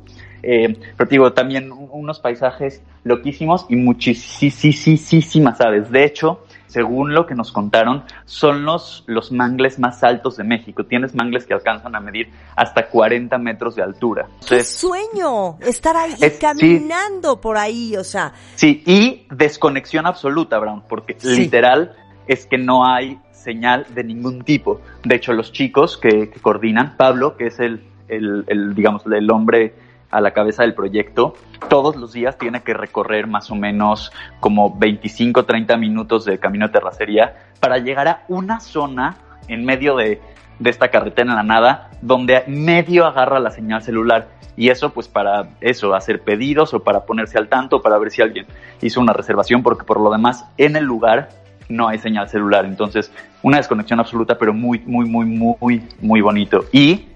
Eh, pero digo, también unos paisajes loquísimos y muchísimas aves. De hecho, según lo que nos contaron, son los, los mangles más altos de México. Tienes mangles que alcanzan a medir hasta 40 metros de altura. ¡Qué sueño! Estar ahí caminando por ahí, o sea. Sí, y desconexión absoluta, Brown, porque literal es que no hay señal de ningún tipo. De hecho, los chicos que, coordinan, Pablo, que es el, el, el digamos, el hombre a la cabeza del proyecto, todos los días tiene que recorrer más o menos como 25, 30 minutos de camino de terracería para llegar a una zona en medio de, de esta carretera en la nada donde medio agarra la señal celular. Y eso pues para eso, hacer pedidos o para ponerse al tanto, para ver si alguien hizo una reservación, porque por lo demás en el lugar no hay señal celular. Entonces, una desconexión absoluta, pero muy, muy, muy, muy, muy bonito. Y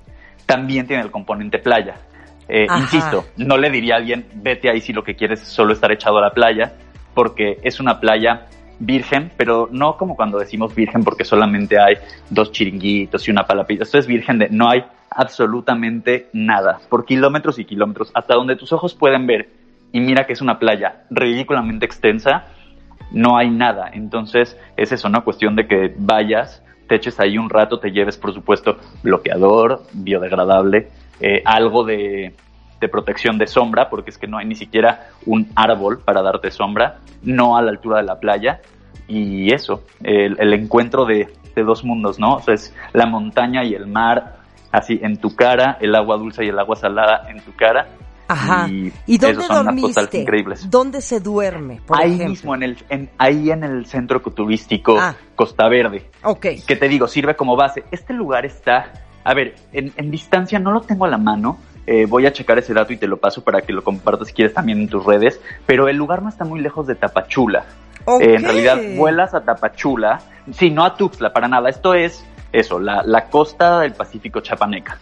también tiene el componente playa. Eh, insisto, no le diría a alguien, vete ahí si lo que quieres es solo estar echado a la playa, porque es una playa virgen, pero no como cuando decimos virgen porque solamente hay dos chiringuitos y una palapita. Esto es virgen de no hay absolutamente nada, por kilómetros y kilómetros, hasta donde tus ojos pueden ver. Y mira que es una playa ridículamente extensa, no hay nada. Entonces es eso, ¿no? Cuestión de que vayas, te eches ahí un rato, te lleves, por supuesto, bloqueador, biodegradable, eh, algo de, protección de sombra, porque es que no hay ni siquiera un árbol para darte sombra, no a la altura de la playa. Y eso, el, encuentro de, dos mundos, ¿no? O sea, es la montaña y el mar así en tu cara, el agua dulce y el agua salada en tu cara. Ajá. ¿Y, dónde dormiste? increíbles. ¿Dónde se duerme? ahí mismo, en el, en, ahí en el centro turístico ah. Costa Verde. Ok. Que te digo, sirve como base. Este lugar está a ver, en, distancia no lo tengo a la mano. Eh, voy a checar ese dato y te lo paso para que lo compartas si quieres también en tus redes. Pero el lugar no está muy lejos de Tapachula. Eh, en realidad, vuelas a Tapachula. Sí, no a Tuxtla, para nada. Esto es eso, la, la costa del Pacífico Chapaneca.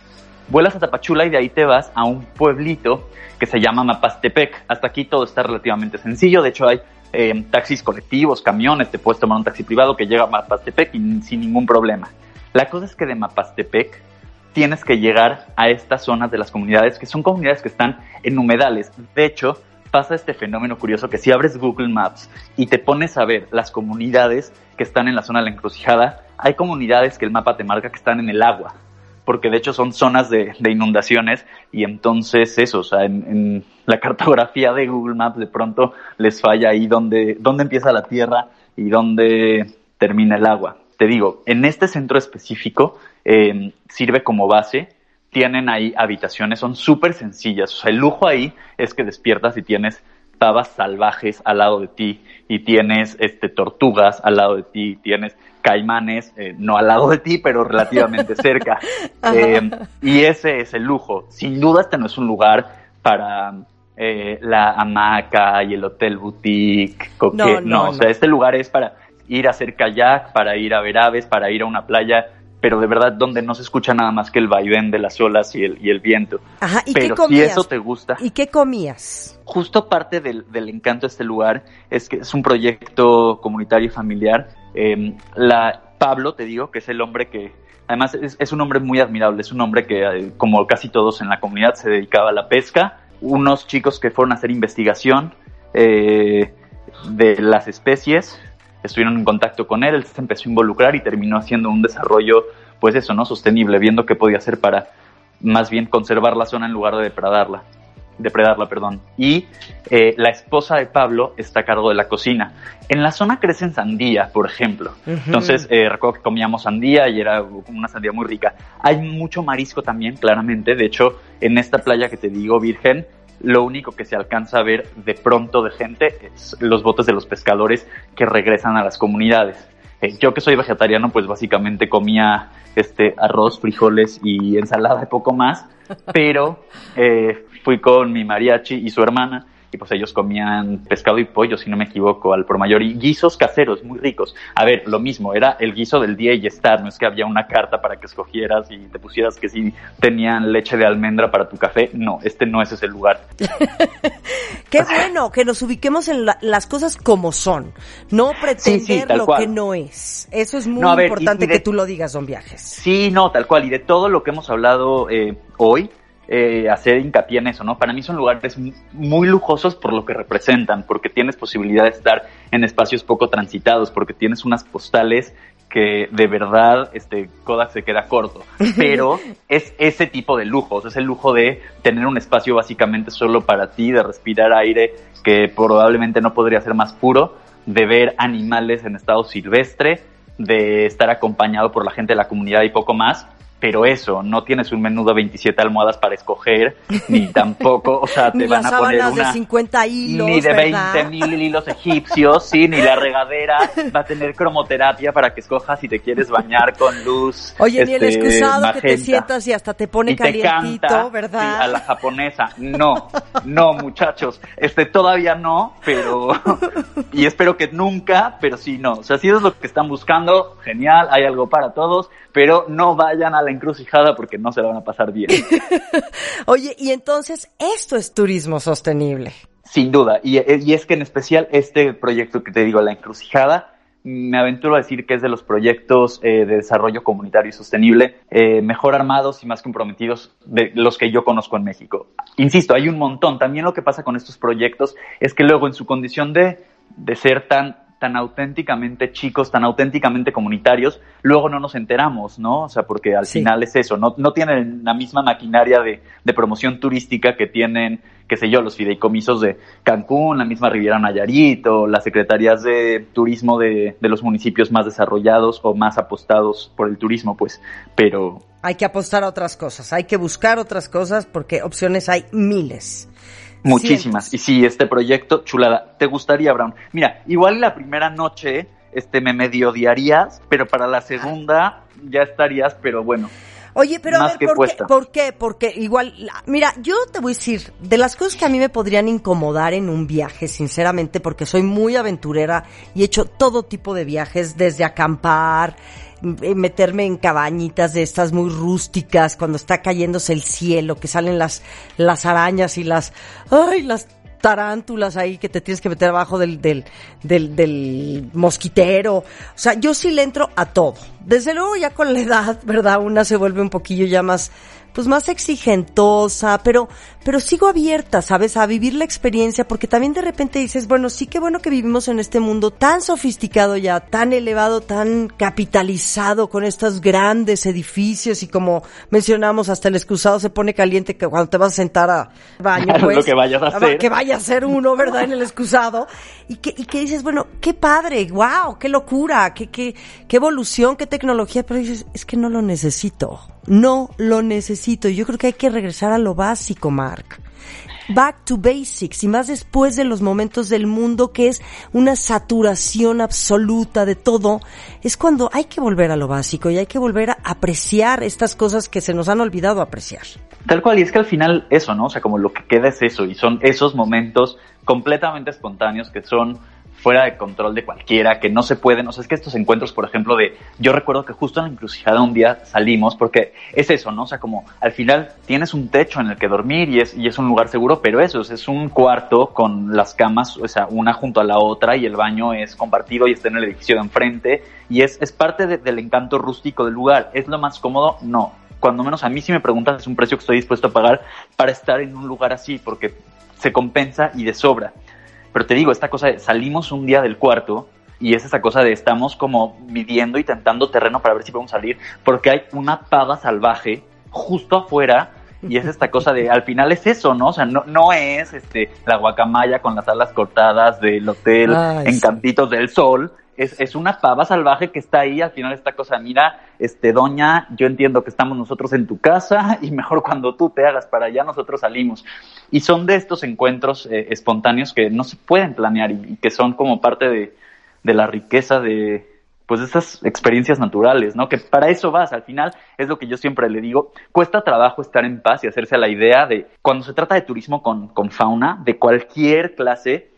Vuelas a Tapachula y de ahí te vas a un pueblito que se llama Mapastepec. Hasta aquí todo está relativamente sencillo. De hecho, hay eh, taxis colectivos, camiones, te puedes tomar un taxi privado que llega a Mapastepec y, sin ningún problema. La cosa es que de Mapastepec tienes que llegar a estas zonas de las comunidades, que son comunidades que están en humedales. De hecho, pasa este fenómeno curioso que si abres Google Maps y te pones a ver las comunidades que están en la zona de la encrucijada, hay comunidades que el mapa te marca que están en el agua, porque de hecho son zonas de, inundaciones y entonces eso, o sea, en, la <laughs> cartografía de Google Maps de pronto les falla ahí donde, donde empieza la tierra y dónde termina el agua. Te digo, en este centro específico Em, sirve como base. Tienen ahí habitaciones, son súper sencillas. O sea, el lujo ahí es que despiertas y tienes pavas salvajes al lado de ti y tienes este, tortugas al lado de ti, tienes caimanes, eh, no al lado de ti, pero relativamente <laughs> cerca. Em, y ese es el lujo. Sin duda este no es un lugar para eh, la hamaca y el hotel boutique. No, no, o sea, este lugar es para ir a hacer kayak, para ir a ver aves, para ir a una playa pero de verdad donde no se escucha nada más que el vaivén de las olas y el, y el viento. Ajá, ¿y pero qué comías? si eso te gusta. ¿Y qué comías? Justo parte del, encanto de este lugar es que es un proyecto comunitario y familiar. Em, la, Pablo, te digo, que es el hombre que, además es, un hombre muy admirable, es un hombre que, eh, como casi todos en la comunidad, se dedicaba a la pesca. Unos chicos que fueron a hacer investigación eh, de las especies estuvieron en contacto con él, él se empezó a involucrar y terminó haciendo un desarrollo, pues eso, ¿no? Sostenible, viendo qué podía hacer para más bien conservar la zona en lugar de depredarla depredarla, perdón. Y eh, la esposa de Pablo está a cargo de la cocina. En la zona crecen sandía, por ejemplo. Entonces, eh, recuerdo que comíamos sandía y era una sandía muy rica. Hay mucho marisco también, claramente. De hecho, en esta playa que te digo, Virgen, lo único que se alcanza a ver de pronto de gente es los botes de los pescadores que regresan a las comunidades. Eh, yo que soy vegetariano, pues básicamente comía este arroz, frijoles y ensalada y poco más, <laughs> pero eh, fui con mi mariachi y su hermana y pues ellos comían pescado y pollo, si no me equivoco, al por mayor, y guisos caseros muy ricos. A ver, lo mismo, era el guiso del día y estar, no es que había una carta para que escogieras y te pusieras que si tenían leche de almendra para tu café, no, este no es ese lugar. <laughs> Qué bueno que nos ubiquemos en las cosas como son, no pretender lo que no es. Eso es muy importante que tú lo digas, don Viajes. Sí, no, tal cual, y de todo lo que hemos hablado eh, hoy, eh, hacer hincapié en eso, ¿no? Para mí son lugares muy lujosos por lo que representan, porque tienes posibilidad de estar en espacios poco transitados, porque tienes unas postales que de verdad este Kodak se queda corto, <laughs> pero es ese tipo de lujos, es el lujo de tener un espacio básicamente solo para ti, de respirar aire que probablemente no podría ser más puro, de ver animales en estado silvestre, de estar acompañado por la gente de la comunidad y poco más, pero eso, no tienes un menú de 27 almohadas para escoger, ni <laughs> tampoco, o sea, te van a poner una... de 50 hilos, Ni de 20 mil hilos egipcios, sí, ni la regadera va a tener cromoterapia para que escojas si te quieres bañar con luz Oye, ni el este, excusado que te sientas y hasta te pone calientito, ¿verdad? Sí, a la japonesa. No, no, muchachos, este todavía no, pero... <laughs> y espero que nunca, pero sí, no. O sea, si es lo que están buscando, genial, hay algo para todos, pero no vayan a la encrucijada porque no se la van a pasar bien. <laughs> Oye, y entonces esto es turismo sostenible. Sin duda, y, es que en especial este proyecto que te digo, la encrucijada, me aventuro a decir que es de los proyectos eh, de desarrollo comunitario y sostenible eh, mejor armados y más comprometidos de los que yo conozco en México. Insisto, hay un montón. También lo que pasa con estos proyectos es que luego en su condición de, de ser tan tan auténticamente chicos, tan auténticamente comunitarios, luego no nos enteramos, ¿no? O sea, porque al final es eso, no, no tienen la misma maquinaria de, de, promoción turística que tienen, qué sé yo, los fideicomisos de Cancún, la misma Riviera Nayarit o las secretarías de turismo de, de los municipios más desarrollados o más apostados por el turismo, pues, pero... Hay que apostar a otras cosas, hay que buscar otras cosas porque opciones hay miles. Muchísimas. Y sí, este proyecto, chulada. ¿Te gustaría, Brown? Mira, igual la primera noche este, me medio odiarías, pero para la segunda ya estarías, pero bueno. Oye, pero a ver, ¿por qué? ¿por qué? Porque igual, mira, yo te voy a decir, de las cosas que a mí me podrían incomodar en un viaje, sinceramente, porque soy muy aventurera y he hecho todo tipo de viajes, desde acampar, meterme en cabañitas de estas muy rústicas cuando está cayéndose el cielo, que salen las, las arañas y las, ay, las tarántulas ahí que te tienes que meter abajo del, del, del, del, mosquitero. O sea, yo sí le entro a todo. Desde luego ya con la edad, ¿verdad? Una se vuelve un poquillo ya más, pues más exigentosa, pero, pero sigo abierta, ¿sabes? A vivir la experiencia, porque también de repente dices, bueno, sí que bueno que vivimos en este mundo tan sofisticado ya, tan elevado, tan capitalizado, con estos grandes edificios y como mencionamos, hasta el excusado se pone caliente que cuando te vas a sentar a baño, <laughs> pues. Lo que vayas a hacer. Que vaya a ser uno, ¿verdad? En el excusado. Y que, y que dices, bueno, qué padre, wow, qué locura, qué, qué, qué evolución, qué tecnología, pero dices, es que no lo necesito no lo necesito. Yo creo que hay que regresar a lo básico, Mark. Back to basics y más después de los momentos del mundo que es una saturación absoluta de todo, es cuando hay que volver a lo básico y hay que volver a apreciar estas cosas que se nos han olvidado apreciar. Tal cual, y es que al final eso, ¿no? O sea, como lo que queda es eso y son esos momentos completamente espontáneos que son fuera de control de cualquiera, que no se pueden, o sea, es que estos encuentros, por ejemplo, de, yo recuerdo que justo en la encrucijada un día salimos, porque es eso, ¿no? O sea, como al final tienes un techo en el que dormir y es, y es un lugar seguro, pero eso, es un cuarto con las camas, o sea, una junto a la otra y el baño es compartido y está en el edificio de enfrente y es, es parte del encanto rústico del lugar. ¿Es lo más cómodo? No. Cuando menos a mí si me preguntas es un precio que estoy dispuesto a pagar para estar en un lugar así, porque se compensa y de sobra. Pero te digo, esta cosa de salimos un día del cuarto y es esa cosa de estamos como midiendo y tentando terreno para ver si podemos salir, porque hay una pava salvaje justo afuera y es esta cosa de al final es eso, ¿no? O sea, no, no es este la guacamaya con las alas cortadas del hotel en Cantitos del Sol, es, es, una pava salvaje que está ahí, al final esta cosa, mira, este, doña, yo entiendo que estamos nosotros en tu casa <laughs> y mejor cuando tú te hagas para allá, nosotros salimos. Y son de estos encuentros eh, espontáneos que no se pueden planear y, que son como parte de, de la riqueza de, pues estas experiencias naturales, ¿no? Que para eso vas, al final es lo que yo siempre le digo, cuesta trabajo estar en paz y hacerse a la idea de cuando se trata de turismo con, con fauna, de cualquier clase,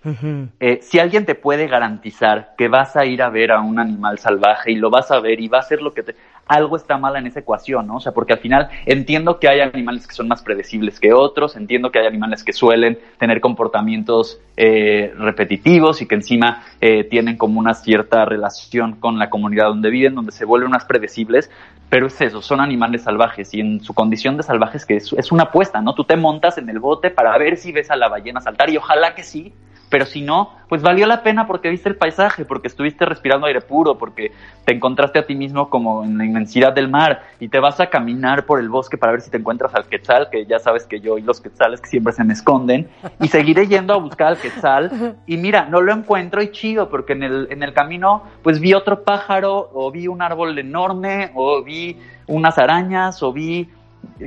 eh, si alguien te puede garantizar que vas a ir a ver a un animal salvaje y lo vas a ver y va a hacer lo que te... Algo está mal en esa ecuación, ¿no? O sea, porque al final entiendo que hay animales que son más predecibles que otros, entiendo que hay animales que suelen tener comportamientos eh, repetitivos y que encima eh, tienen como una cierta relación con la comunidad donde viven, donde se vuelven más predecibles, pero es eso, son animales salvajes y en su condición de salvajes que es, es una apuesta, ¿no? Tú te montas en el bote para ver si ves a la ballena saltar y ojalá que sí, pero si no, pues valió la pena porque viste el paisaje, porque estuviste respirando aire puro, porque te encontraste a ti mismo como en la inmensidad del mar y te vas a caminar por el bosque para ver si te encuentras al quetzal, que ya sabes que yo y los quetzales que siempre se me esconden, y seguiré yendo a buscar al quetzal. Y mira, no lo encuentro y chido, porque en el, en el camino pues vi otro pájaro o vi un árbol enorme o vi unas arañas o vi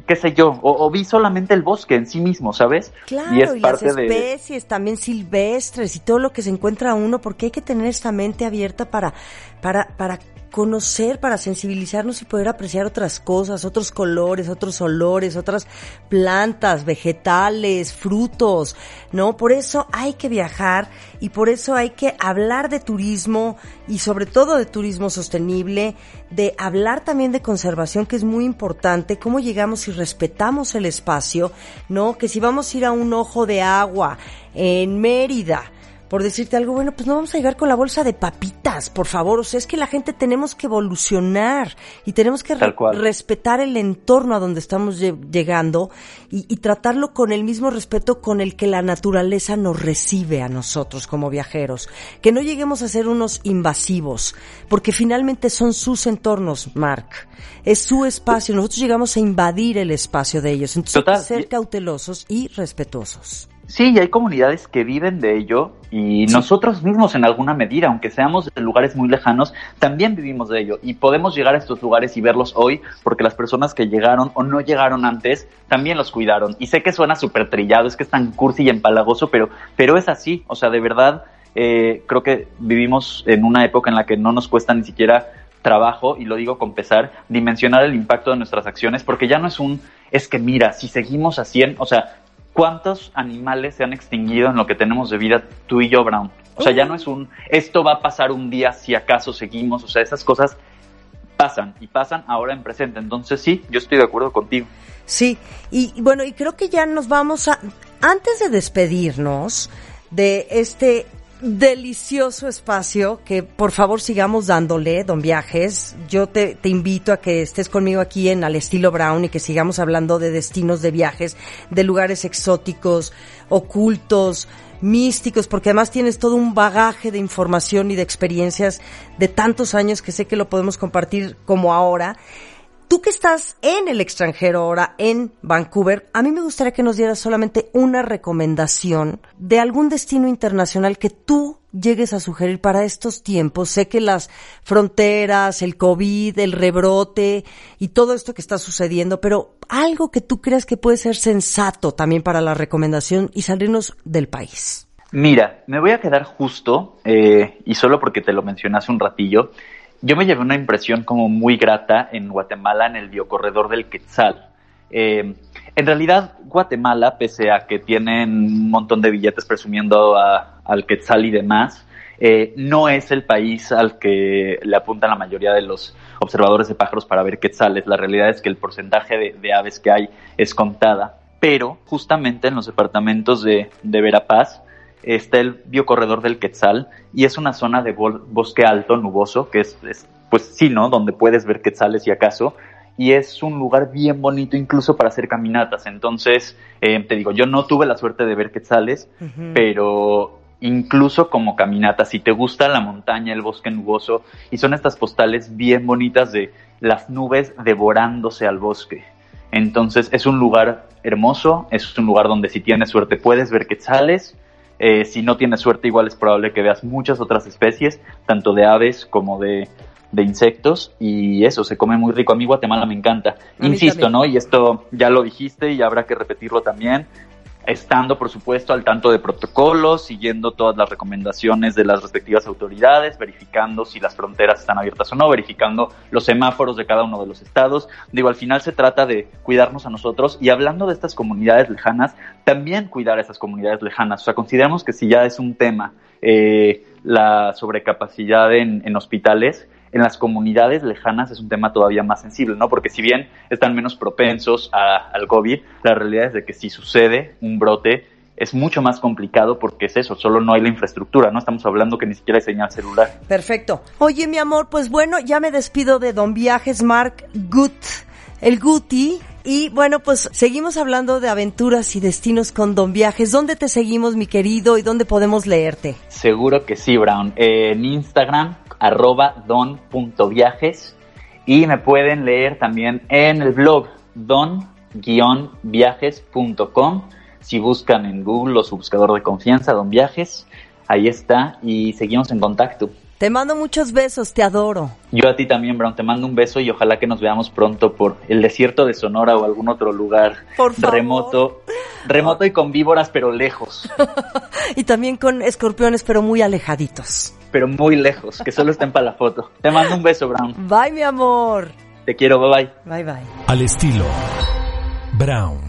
qué sé yo, o, vi solamente el bosque en sí mismo, ¿sabes? Claro, y, es las especies también silvestres y todo lo que se encuentra uno, porque hay que tener esta mente abierta para, para, para conocer, para sensibilizarnos y poder apreciar otras cosas, otros colores, otros olores, otras plantas, vegetales, frutos, ¿no? Por eso hay que viajar y por eso hay que hablar de turismo y sobre todo de turismo sostenible, de hablar también de conservación, que es muy importante, cómo llegamos y respetamos el espacio, ¿no? Que si vamos a ir a un ojo de agua en Mérida, por decirte algo, bueno, pues no vamos a llegar con la bolsa de papitas, por favor. O sea, es que la gente tenemos que evolucionar y tenemos que respetar el entorno a donde estamos llegando y, tratarlo con el mismo respeto con el que la naturaleza nos recibe a nosotros como viajeros. Que no lleguemos a ser unos invasivos, porque finalmente son sus entornos, Mark. Es su espacio. Nosotros llegamos a invadir el espacio de ellos. Entonces, hay que ser cautelosos y respetuosos. Sí, y hay comunidades que viven de ello y nosotros mismos en alguna medida, aunque seamos de lugares muy lejanos, también vivimos de ello. Y podemos llegar a estos lugares y verlos hoy porque las personas que llegaron o no llegaron antes también los cuidaron. Y sé que suena súper trillado, es que es tan cursi y empalagoso, pero, pero es así, o sea, de verdad eh, creo que vivimos en una época en la que no nos cuesta ni siquiera trabajo, y lo digo con pesar, dimensionar el impacto de nuestras acciones, porque ya no es un, es que mira, si seguimos así, o sea, ¿cuántos animales se han extinguido en lo que tenemos de vida tú y yo, Brown? O sea, ya no es un, esto va a pasar un día si acaso seguimos, o sea, esas cosas pasan y pasan ahora en presente. Entonces sí, yo estoy de acuerdo contigo. Sí, y bueno, y creo que ya nos vamos a, antes de despedirnos de este delicioso espacio que por favor sigamos dándole, don Viajes. Yo te, invito a que estés conmigo aquí en Al Estilo Brown y que sigamos hablando de destinos de viajes, de lugares exóticos, ocultos, místicos, porque además tienes todo un bagaje de información y de experiencias de tantos años que sé que lo podemos compartir como ahora. Tú que estás en el extranjero ahora, en Vancouver, a mí me gustaría que nos dieras solamente una recomendación de algún destino internacional que tú llegues a sugerir para estos tiempos. Sé que las fronteras, el COVID, el rebrote y todo esto que está sucediendo, pero algo que tú creas que puede ser sensato también para la recomendación y salirnos del país. Mira, me voy a quedar justo, eh, y solo porque te lo mencioné hace un ratillo, yo me llevé una impresión como muy grata en Guatemala en el biocorredor del Quetzal. Eh, en realidad, Guatemala, pese a que tienen un montón de billetes presumiendo al Quetzal y demás, eh, no es el país al que le apuntan la mayoría de los observadores de pájaros para ver quetzales. La realidad es que el porcentaje de, aves que hay es contada. Pero justamente en los departamentos de, de Verapaz, está el biocorredor del Quetzal y es una zona de bosque alto, nuboso, que es, pues sí, ¿no? Donde puedes ver quetzales y acaso, y es un lugar bien bonito incluso para hacer caminatas. Entonces, eh, te digo, yo no tuve la suerte de ver quetzales, pero incluso como caminata. Si te gusta la montaña, el bosque nuboso, y son estas postales bien bonitas de las nubes devorándose al bosque. Entonces es un lugar hermoso, es un lugar donde si tienes suerte puedes ver quetzales, eh, si no tienes suerte igual es probable que veas muchas otras especies, tanto de aves como de, de insectos y eso, se come muy rico. A mí Guatemala me encanta. Insisto, ¿no? Y esto ya lo dijiste y habrá que repetirlo también estando, por supuesto, al tanto de protocolos, siguiendo todas las recomendaciones de las respectivas autoridades, verificando si las fronteras están abiertas o no, verificando los semáforos de cada uno de los estados. Digo, al final se trata de cuidarnos a nosotros y hablando de estas comunidades lejanas, también cuidar a esas comunidades lejanas. O sea, consideramos que si ya es un tema eh, la sobrecapacidad en, en hospitales, en las comunidades lejanas es un tema todavía más sensible, ¿no? Porque si bien están menos propensos a, al COVID, la realidad es de que si sucede un brote es mucho más complicado porque es eso, solo no hay la infraestructura, no estamos hablando que ni siquiera hay señal celular. Perfecto. Oye, mi amor, pues bueno, ya me despido de Don Viajes Mark Gut, el Guti. Y bueno, pues seguimos hablando de aventuras y destinos con Don Viajes. ¿Dónde te seguimos, mi querido, y dónde podemos leerte? Seguro que sí, Brown. en Instagram arroba don.viajes y me pueden leer también en el blog don-viajes.com. Si buscan en Google o su buscador de confianza, Don Viajes, ahí está y seguimos en contacto. Te mando muchos besos, te adoro. Yo a ti también, Brown, te mando un beso y ojalá que nos veamos pronto por el desierto de Sonora o algún otro lugar remoto, remoto y con víboras pero lejos. <laughs> y también con escorpiones pero muy alejaditos. Pero muy lejos, que solo estén para la foto. Te mando un beso, Brown. Bye, mi amor. Te quiero, bye bye. Bye bye. Al estilo Brown.